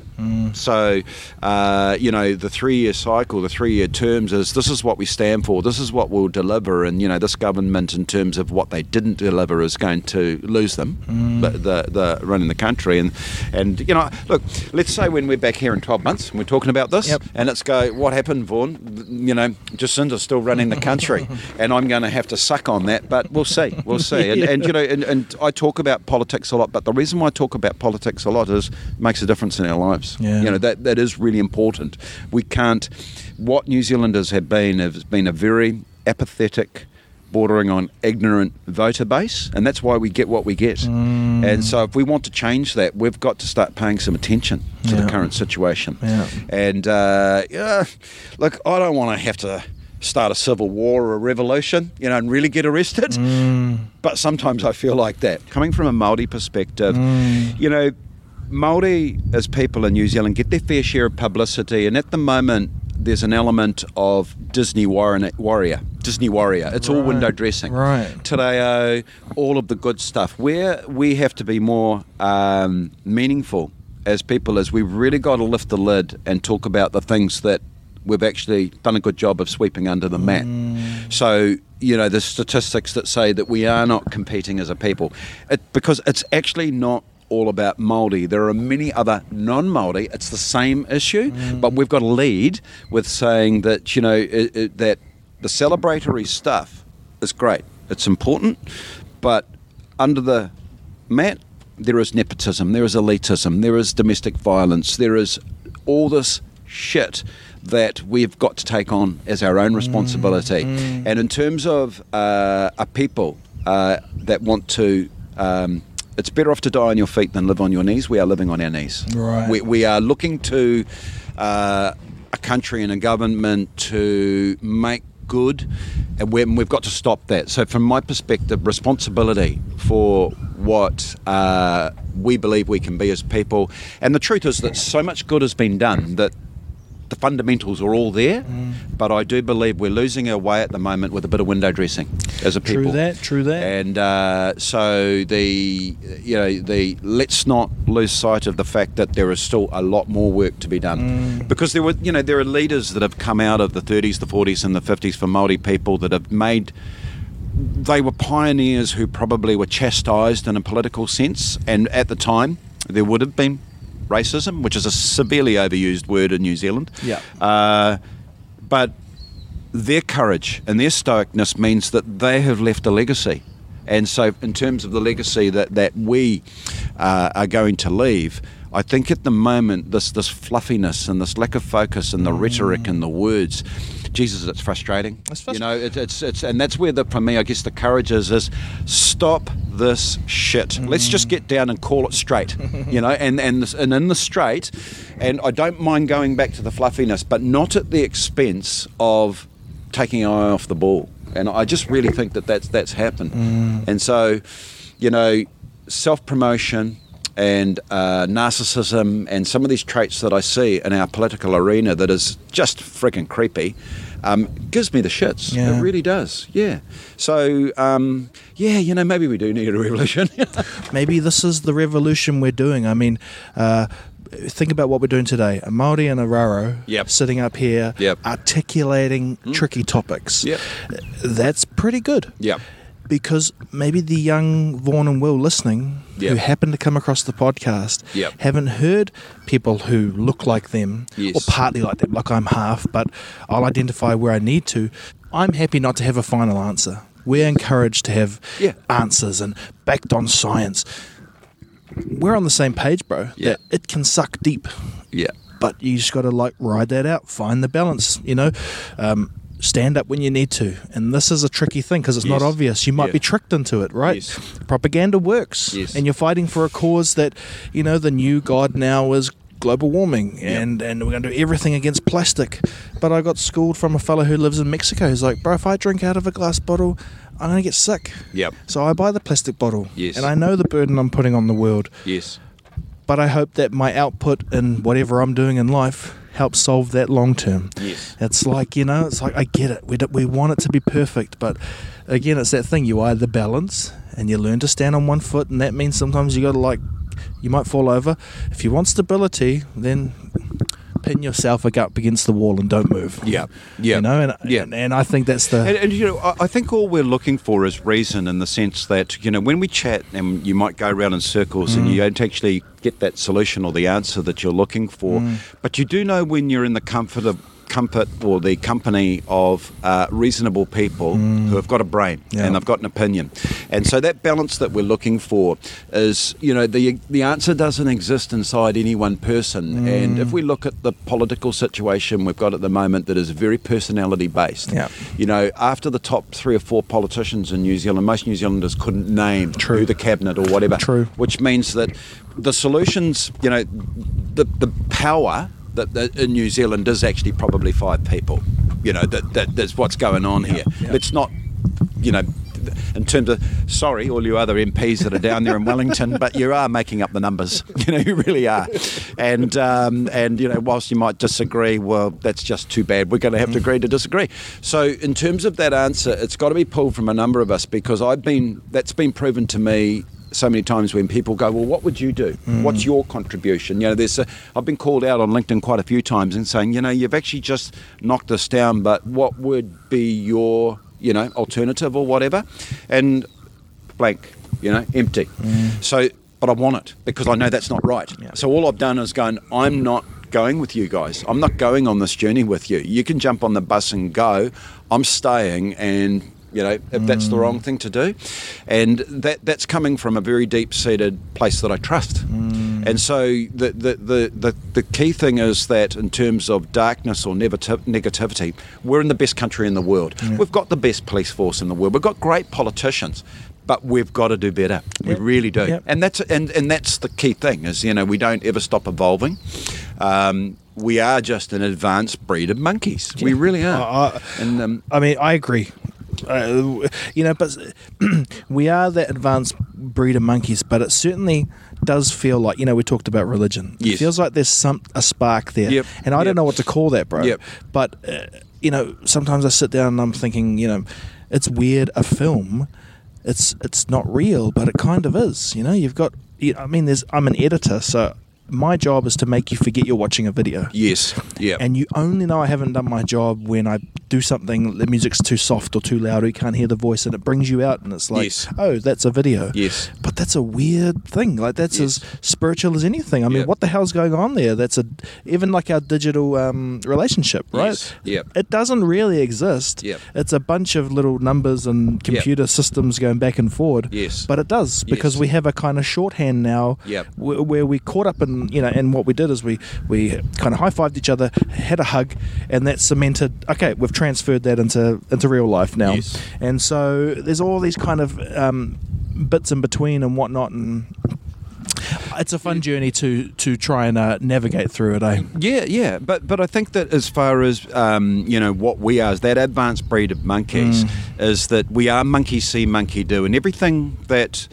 So, uh, you know, the three-year cycle, the three-year terms is this is what we stand for. This is what we'll deliver, and you know, this government, in terms of what they didn't deliver, is going to lose them, the, the the running the country. And and you know, look, let's say when we're back here in 12 months and we're talking about this, Yep. and it's go, what happened, Vaughan? You know, Jacinda's still running the [laughs] country, and I'm going to have to suck on that, but we'll see, we'll see. [laughs] And, and you know, and, and I talk about politics a lot, but the reason why I talk about politics a lot is makes a difference in our lives. Yeah. You know, that that is really important. We can't. What New Zealanders have been has been a very apathetic. Bordering on ignorant voter base, and that's why we get what we get. And so, if we want to change that, we've got to start paying some attention to Yeah. the current situation. Yeah. And uh, yeah, look, I don't want to have to start a civil war or a revolution, you know, and really get arrested. But sometimes I feel like that. Coming from a Maori perspective, you know, Maori as people in New Zealand get their fair share of publicity, and at the moment. There's an element of Disney warrior, warrior Disney warrior. It's all window dressing. Right. Tadeo, all of the good stuff. Where we have to be more um, meaningful as people is we've really got to lift the lid and talk about the things that we've actually done a good job of sweeping under the mat. So, you know, the statistics that say that we are not competing as a people, it, because it's actually not all about Māori. There are many other non-Māori. It's the same issue, mm. but we've got to lead with saying that, you know, it, it, that the celebratory stuff is great. It's important, but under the mat, there is nepotism, there is elitism, there is domestic violence, there is all this shit that we've got to take on as our own responsibility. And in terms of uh, a people uh, that want to. Um, it's better off to die on your feet than live on your knees. We are living on our knees. Right. We, we are looking to uh, a country and a government to make good, and we- we've got to stop that. So, from my perspective, responsibility for what uh, we believe we can be as people, and the truth is that so much good has been done that the fundamentals are all there, but I do believe we're losing our way at the moment with a bit of window dressing as a people. True that, true that. And uh, so the you know the let's not lose sight of the fact that there is still a lot more work to be done because there were you know there are leaders that have come out of the 30s, the 40s, and the 50s for Maori people that have made. They were pioneers who probably were chastised in a political sense, and at the time there would have been racism, which is a severely overused word in New Zealand. Yeah. Uh, but their courage and their stoicness means that they have left a legacy. And so, in terms of the legacy that, that we uh, are going to leave, I think at the moment, this, this fluffiness and this lack of focus and the rhetoric and the words, Jesus, it's frustrating. It's frustrating. you know, it, it's, it's, and that's where, the, for me, I guess the courage is, is stop this shit. Let's just mm. get down and call it straight, you know, and, and, this, and in the straight, and I don't mind going back to the fluffiness, but not at the expense of taking an eye off the ball. And I just really think that that's, that's happened. Mm. And so, you know, self promotion and uh, narcissism and some of these traits that I see in our political arena that is just freaking creepy um, gives me the shits. Yeah. It really does. Yeah. So, um, yeah, you know, maybe we do need a [laughs] revolution. maybe this is the revolution we're doing. I mean, uh, think about what we're doing today. A Maori and a Raro Yep. sitting up here, Yep. articulating tricky topics. Yep. That's pretty good. Yeah. Because maybe the young Vaughan and Will listening Yep. who happen to come across the podcast Yep. haven't heard people who look like them Yes. or partly like them, like I'm half, but I'll identify where I need to. I'm happy not to have a final answer. We're encouraged to have Yeah. answers and backed on science. We're on the same page, bro. Yeah. That it can suck deep Yeah. but you just got to like ride that out, find the balance, you know. Um, stand up when you need to, and this is a tricky thing because it's not obvious. You might Yeah. be tricked into it, right? Yes. Propaganda works, Yes. and you're fighting for a cause that, you know, the new god now is global warming, and and we're going to do everything against plastic. But I got schooled from a fellow who lives in Mexico. Who's like, bro, if I drink out of a glass bottle. I'm gonna get sick. Yep. So I buy the plastic bottle. Yes. And I know the burden I'm putting on the world Yes. but I hope that my output in whatever I'm doing in life helps solve that long term. Yes. It's like, you know, it's like, I get it. We, do, we want it to be perfect, but again, it's that thing. You either balance and you learn to stand on one foot, and that means sometimes you got to, like, you might fall over. If you want stability, then pin yourself up against the wall and don't move. Yeah. Yeah. You know, and, Yeah. and, and I think that's the. And, and you know, I, I think all we're looking for is reason in the sense that you know when we chat and you might go around in circles and mm. you don't actually get that solution or the answer that you're looking for, mm. but you do know when you're in the comfort of comfort or the company of uh, reasonable people who have got a brain Yeah. and they've got an opinion, and so that balance that we're looking for is you know the the answer doesn't exist inside any one person, and if we look at the political situation we've got at the moment that is very personality based, Yeah. you know, after the top three or four politicians in New Zealand, most New Zealanders couldn't name True. who the cabinet or whatever. True. Which means that the solutions, you know, the the power that, that in New Zealand is actually probably five people. You know, that, that that's what's going on here. yeah. It's not, you know. In terms of, sorry, all you other MPs that are down there in Wellington, but you are making up the numbers. [laughs] You know, you really are. And um, and you know, whilst you might disagree, well, that's just too bad. We're going to have to agree to disagree. So, in terms of that answer, it's got to be pulled from a number of us because I've been that's been proven to me so many times when people go, well, what would you do? What's mm. your contribution? You know, there's a, I've been called out on LinkedIn quite a few times and saying, you know, you've actually just knocked us down, but what would be your, you know, alternative or whatever? And blank, you know, empty. Mm. So, but I want it because I know that's not right. So all I've done is going, I'm not going with you guys. I'm not going on this journey with you. You can jump on the bus and go. I'm staying and you know if that's the wrong thing to do and that that's coming from a very deep seated place that I trust and so the, the the, the the key thing is that in terms of darkness or negati- negativity we're in the best country in the world we've got the best police force in the world we've got great politicians but we've got to do better. We Yep. really do, Yep. and that's and and that's the key thing is you know we don't ever stop evolving. Um, we are just an advanced breed of monkeys. We really are. I- I- and um, I mean, I agree. Uh, you know, but [clears throat] we are that advanced breed of monkeys, but it certainly does feel like you know we talked about religion. It feels like there's some a spark there, Yep. and I Yep. don't know what to call that, bro. Yep. But uh, you know, sometimes I sit down and I'm thinking, you know, it's weird. A film, it's it's not real, but it kind of is. You know, you've got. You know, I mean, there's. I'm an editor, so my job is to make you forget you're watching a video. yes, yeah, And you only know I haven't done my job when I do something, the music's too soft or too loud, or you can't hear the voice, and it brings you out, and it's like, Yes. oh, that's a video. Yes. But that's a weird thing. Like, that's Yes. as spiritual as anything. I mean, Yep. what the hell's going on there? That's a, even like our digital um, relationship, right? Yes. Yep. It doesn't really exist. Yep. It's a bunch of little numbers and computer systems going back and forward. Yes. But it does, because we have a kind of shorthand now Yep. where, where we caught up in you know and what we did is we we kind of high-fived each other had a hug and that cemented okay we've transferred that into into real life now. Yes. and so there's all these kind of um, bits in between and whatnot and it's a fun journey to to try and uh, navigate through it eh? Yeah, yeah, but but I think that as far as um, you know, what we are, is that advanced breed of monkeys, is that we are monkey see, monkey do, and everything that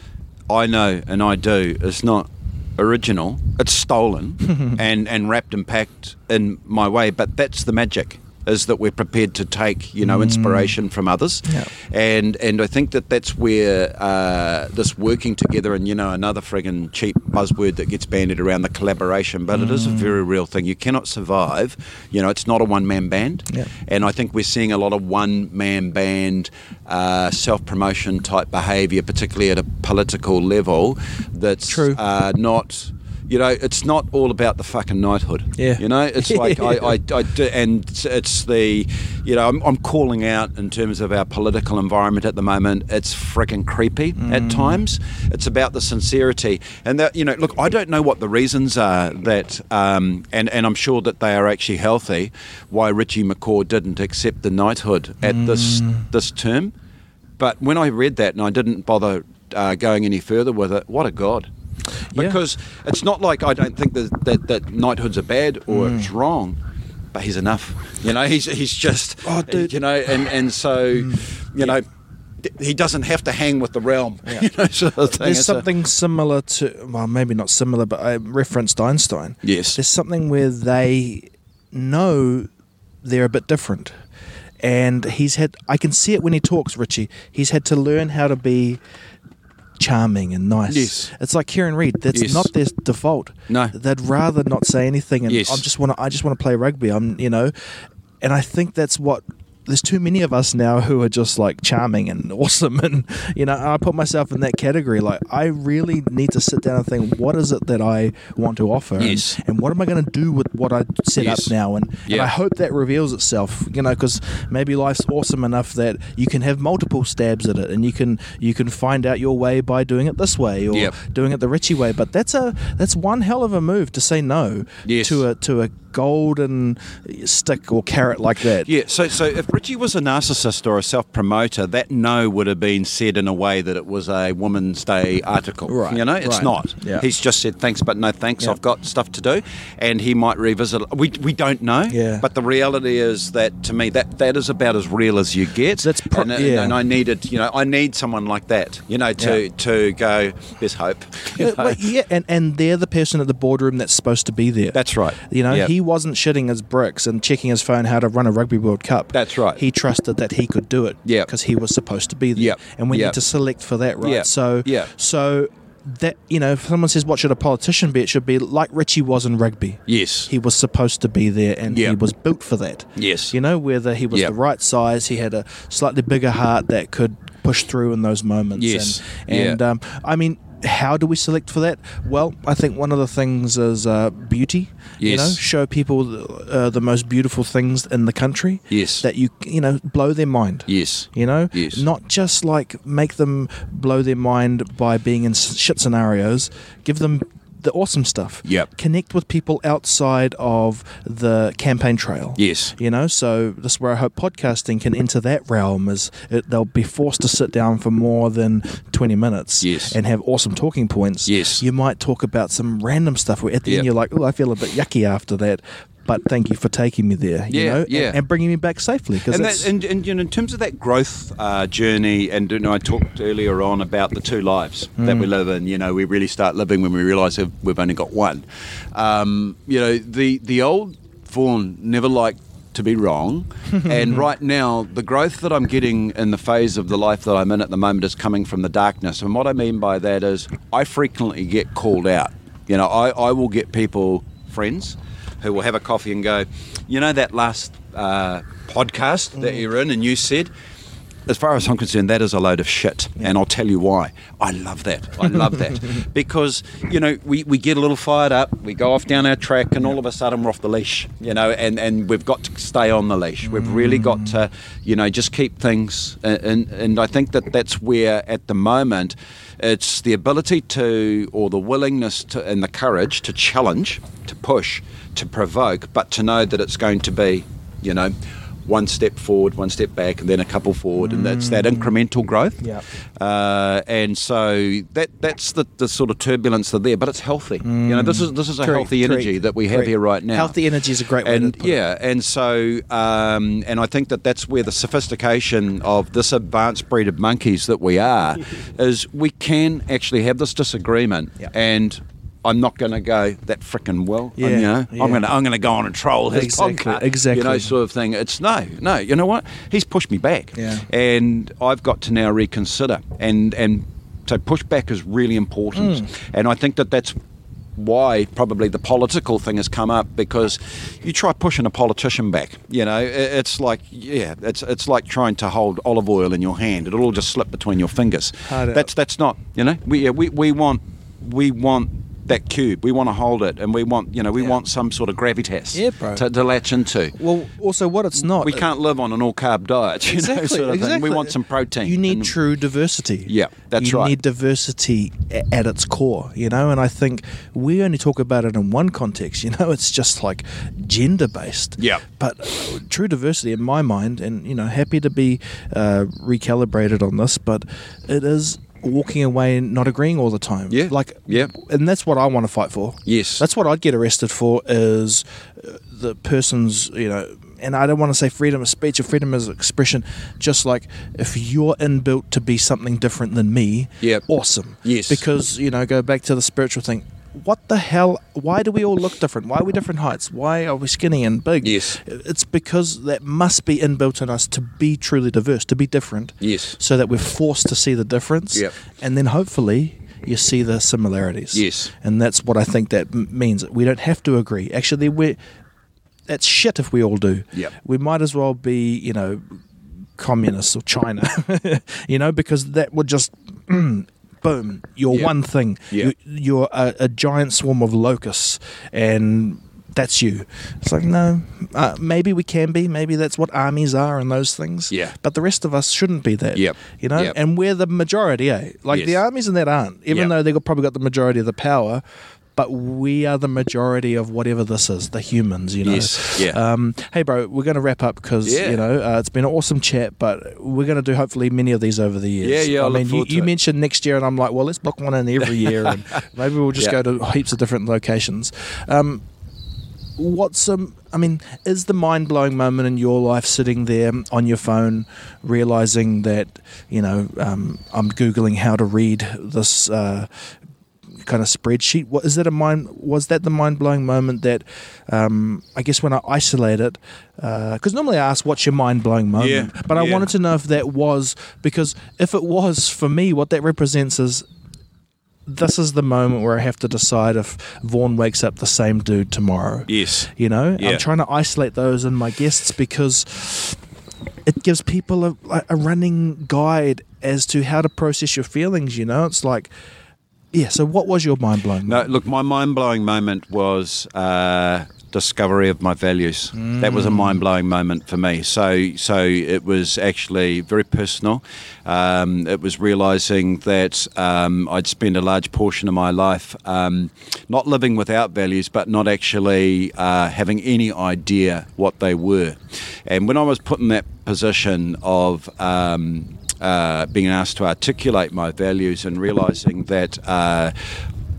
I know and I do is not original; it's stolen [laughs] and and wrapped and packed in my way. But that's the magic. Is that we're prepared to take you know inspiration from others, Yeah. and and I think that that's where uh, this working together and you know another friggin' cheap buzzword that gets bandied around the collaboration, but it is a very real thing. You cannot survive. You know, it's not a one man band, Yeah. and I think we're seeing a lot of one man band uh, self promotion type behaviour, particularly at a political level. That's True. Uh, not. You know, it's not all about the fucking knighthood. Yeah. You know, it's like I, [laughs] I, I do, and it's- it's the, you know, I'm, I'm calling out in terms of our political environment at the moment. It's freaking creepy Mm. at times. It's about the sincerity, and that you know, look, I don't know what the reasons are that, um, and and I'm sure that they are actually healthy. Why Richie McCaw didn't accept the knighthood at this Mm. this term, but when I read that and I didn't bother uh, going any further with it, what a god. Yeah. Because it's not like I don't think that, that, that knighthoods are bad or Mm. it's wrong, but he's enough. You know, he's he's just, Oh, dude. Mm. you know, and, and so, you know, he doesn't have to hang with the realm. [laughs] You know, sort of thing. There's It's a- something similar to, well, maybe not similar, but I referenced Einstein. Yes. There's something where they know they're a bit different. And he's had, I can see it when he talks, Richie. He's had to learn how to be charming and nice. Yes. It's like Kieran Read. That's Yes. not their default. No. They'd rather not say anything and Yes. I just want to I just want to play rugby. I'm, you know, and I think that's what there's too many of us now who are just like charming and [laughs] awesome and you know I put myself in that category like I really need to sit down and think what is it that I want to offer and- Yes. and, what am I going to do with what I set Yes. up now and, and I hope that reveals itself you know because maybe life's awesome enough that you can have multiple stabs at it and you can you can find out your way by doing it this way or Yep. doing it the Richie way but that's a that's one hell of a move to say no Yes. to a to a golden stick or carrot like that Yeah, so so if Richie was a narcissist or a self promoter, that no would have been said in a way that it was a Women's Day article. Right, You know, it's right. not. Yeah. He's just said thanks, but no thanks. Yeah. I've got stuff to do, and he might revisit. it. We we don't know. Yeah. But the reality is that to me that that is about as real as you get. That's pro- and, uh, and- yeah. and I needed you know I need someone like that. You know to Yeah. to go. There's hope. Uh, you know? well, yeah, and, and they're the person at the boardroom that's supposed to be there. That's right. You know, he wasn't shitting his bricks and checking his phone how to run a Rugby World Cup. That's right. He trusted that he could do it. Yep. Because he was supposed to be there. Yep. And we Yep. need to select for that, right? Yep. So, Yep. so that, you know, if someone says, what should a politician be? It should be like Richie was in rugby. Yes. He was supposed to be there and he was built for that. Yes. You know, whether he was Yep. the right size, he had a slightly bigger heart that could push through in those moments. Yes. And, and Yeah. um, I mean, how do we select for that? Well, I think one of the things is uh, beauty. You Yes. know, show people uh, the most beautiful things in the country. Yes. That you you know blow their mind. Yes. You know, Yes. not just like make them blow their mind by being in shit scenarios. Give them the awesome stuff. Yep. Connect with people outside of the campaign trail. Yes. You know, so this is where I hope podcasting can enter that realm. Is it, they'll be forced to sit down for more than twenty minutes. Yes. And have awesome talking points. Yes. You might talk about some random stuff where at the Yep. end you're like, oh, I feel a bit yucky after that. But thank you for taking me there. You Yeah, know, yeah. and, and bringing me back safely. And, that, and, and you know, in terms of that growth uh, journey, and you know, I talked earlier on about the two lives that we Mm. live in. You know, we really start living when we realise we've only got one. Um, you know, the the old Vaughan never liked to be wrong, [laughs] and right now the growth that I'm getting in the phase of the life that I'm in at the moment is coming from the darkness. And what I mean by that is, I frequently get called out. You know, I, I will get people, friends, who will have a coffee and go, you know, that last uh, podcast that mm. you're in, and you said, as far as I'm concerned, that is a load of shit, and I'll tell you why. I love that. I love that [laughs] because you know we, we get a little fired up, we go off down our track, and all of a sudden we're off the leash. You know, and, and we've got to stay on the leash. We've really got to, mm. you know, just keep things. Uh, and and I think that that's where at the moment. It's the ability to, or the willingness to, and the courage to challenge, to push, to provoke, but to know that it's going to be, you know, one step forward, one step back, and then a couple forward, and that's that incremental growth. Yeah. Uh, and so that that's the, the sort of turbulence that there, but it's healthy. You know, this is this is a Correct, healthy energy correct, that we have correct. here right now. Healthy energy is a great way and put it. yeah, and so um, and I think that that's where the sophistication of this advanced breed of monkeys that we are [laughs] is we can actually have this disagreement Yeah. and. I'm not going to go that frickin' well. Yeah, you know, yeah. I'm going to I'm going to go on and troll his Exactly, podcast. exactly. You know, sort of thing. It's no, no. You know what? He's pushed me back. Yeah. And I've got to now reconsider. And and so pushback is really important. Hmm. And I think that that's why probably the political thing has come up because you try pushing a politician back. You know, it's like yeah, it's it's like trying to hold olive oil in your hand. It'll all just slip between your fingers. Hard out. That's that's not you know we yeah, we we want we want that cube. We want to hold it, and we want you know we Yeah. want some sort of gravitas Yeah, bro. To, to latch into. Well, also what it's not. We can't live on an all carb diet. You know, Exactly, sort of thing. exactly. We want some protein. You need and- true diversity. Yeah, that's you right. You need diversity at its core, you know. And I think we only talk about it in one context. You [laughs] know, it's just like gender based. Yeah. But uh, true diversity, in my mind, and you know, happy to be uh, recalibrated on this, but it is walking away and not agreeing all the time. Yeah, Like. yeah. And that's what I want to fight for. Yes. That's what I'd get arrested for is uh, the person's, you know, and I don't want to say freedom of speech or freedom of expression, just like if you're inbuilt to be something different than me, Yep. awesome. Yes. Because, you know, go back to the spiritual thing. What the hell? Why do we all look different? Why are we different heights? Why are we skinny and big? Yes. It's because that must be inbuilt in us to be truly diverse, to be different. Yes. So that we're forced to see the difference. Yep. And then hopefully you see the similarities. Yes. And that's what I think that m- means. We don't have to agree. Actually, we that's shit if we all do. Yep. We might as well be, you know, communists or China, [laughs] you know, because that would just. [clears throat] Boom! You're Yeah. one thing. Yeah. You, you're a, a giant swarm of locusts, and that's you. It's like no, uh, maybe we can be. Maybe that's what armies are and those things. Yeah. But the rest of us shouldn't be that. Yep. You know, Yep. and we're the majority. Eh? Like the armies and that aren't. Even Yep. though they got probably got the majority of the power. But we are the majority of whatever this is, the humans, you know. Yes, yeah. Um, hey, bro, we're going to wrap up because Yeah. you know uh, it's been an awesome chat, but we're going to do hopefully many of these over the years. Yeah, yeah, I I mean, you, you mentioned next year, and I'm like, well, let's book one in every year, and [laughs] maybe we'll just Yeah. go to heaps of different locations. Um, what's some i mean is the mind-blowing moment in your life sitting there on your phone realizing that you know um, i'm googling how to read this uh, kind of spreadsheet what is that a mind was that the mind-blowing moment that um, i guess when i isolate it because normally i ask what's your mind-blowing moment Yeah, but i yeah. wanted to know if that was because if it was for me what that represents is this is the moment where I have to decide if Vaughan wakes up the same dude tomorrow. Yes. You know, Yeah. I'm trying to isolate those in my guests because it gives people a, a running guide as to how to process your feelings. You know, it's like, yeah. So, what was your mind blowing? No, look, my mind blowing moment was uh, discovery of my values. That was a mind blowing moment for me. So, so it was actually very personal. Um, it was realizing that um, I'd spent a large portion of my life um, not living without values, but not actually uh, having any idea what they were. And when I was put in that position of um, uh, being asked to articulate my values and realizing that uh,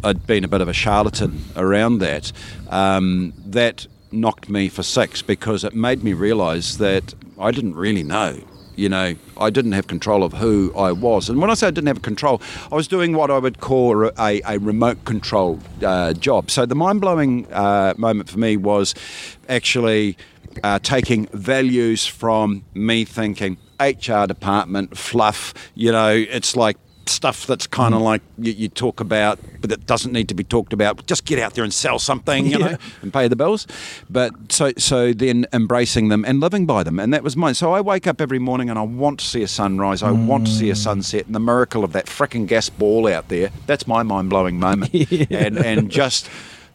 I'd been a bit of a charlatan around that, um, that knocked me for six because it made me realize that I didn't really know. You know, I didn't have control of who I was. And when I say I didn't have control, I was doing what I would call a, a remote control uh, job. So the mind blowing uh, moment for me was actually uh, taking values from me thinking HR department fluff. You know, it's like stuff that's kind of mm. like you, you talk about, but that doesn't need to be talked about. Just get out there and sell something, you know, [laughs] and pay the bills. But so so then embracing them and living by them, and that was mine. So I wake up every morning and I want to see a sunrise. I want to see a mm. sunset, and the miracle of that fricking gas ball out there. That's my mind blowing moment, [laughs] and and just.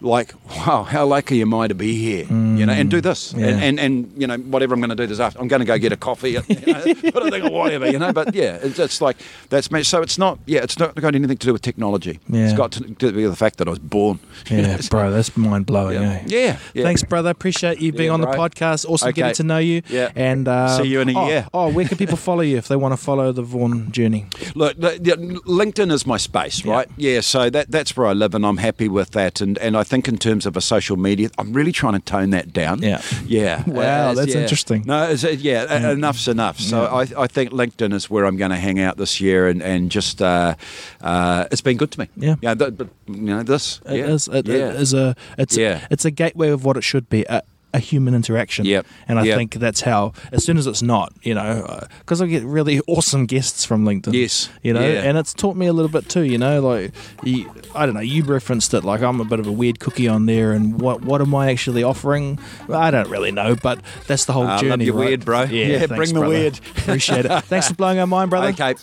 Like wow, how lucky am I to be here? You know, and do this, Yeah. and, and and you know whatever I'm going to do this after. I'm going to go get a coffee, you know, [laughs] put a thing or whatever, you know. But yeah, it's, it's like that's me. So it's not, yeah, it's not got anything to do with technology. Yeah. It's got to do with the fact that I was born. Yeah, [laughs] bro, that's mind blowing. Yeah. Eh? Yeah, yeah. Thanks, brother. Appreciate you being on the bro. podcast. Awesome Okay. getting to know you. Yeah. And uh, See you in a oh, year. Oh, where can people follow you if they want to follow the Vaughan journey? [laughs] Look, LinkedIn is my space, right? Yeah. so that that's where I live, and I'm happy with that. And and I think think in terms of a social media, I'm really trying to tone that down. Yeah. [laughs] Yeah. Wow, Uh, that's yeah. interesting. No, it's, uh, yeah, uh, enough's enough. So I, I think LinkedIn is where I'm going to hang out this year, and and just uh, uh, it's been good to me. Yeah. Yeah. Th- but you know this. It yeah. is. It, yeah. it is a. It's. Yeah. It's a gateway of what it should be. A, a human interaction. Yep. And I Yep. think that's how. As soon as it's not, you know, uh, because I get really [laughs] awesome guests from LinkedIn. Yes. You know, Yeah. and it's taught me a little bit too. You know, like you, I don't know. You referenced it. Like I'm a bit of a weird cookie on there, and what what am I actually offering? Well, I don't really know, but that's the whole I love journey. your right? weird, bro. Yeah. Yeah, thanks, bring the brother. weird. [laughs] Appreciate it. Thanks for blowing our mind, brother. Okay.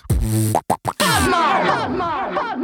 Hot mom, hot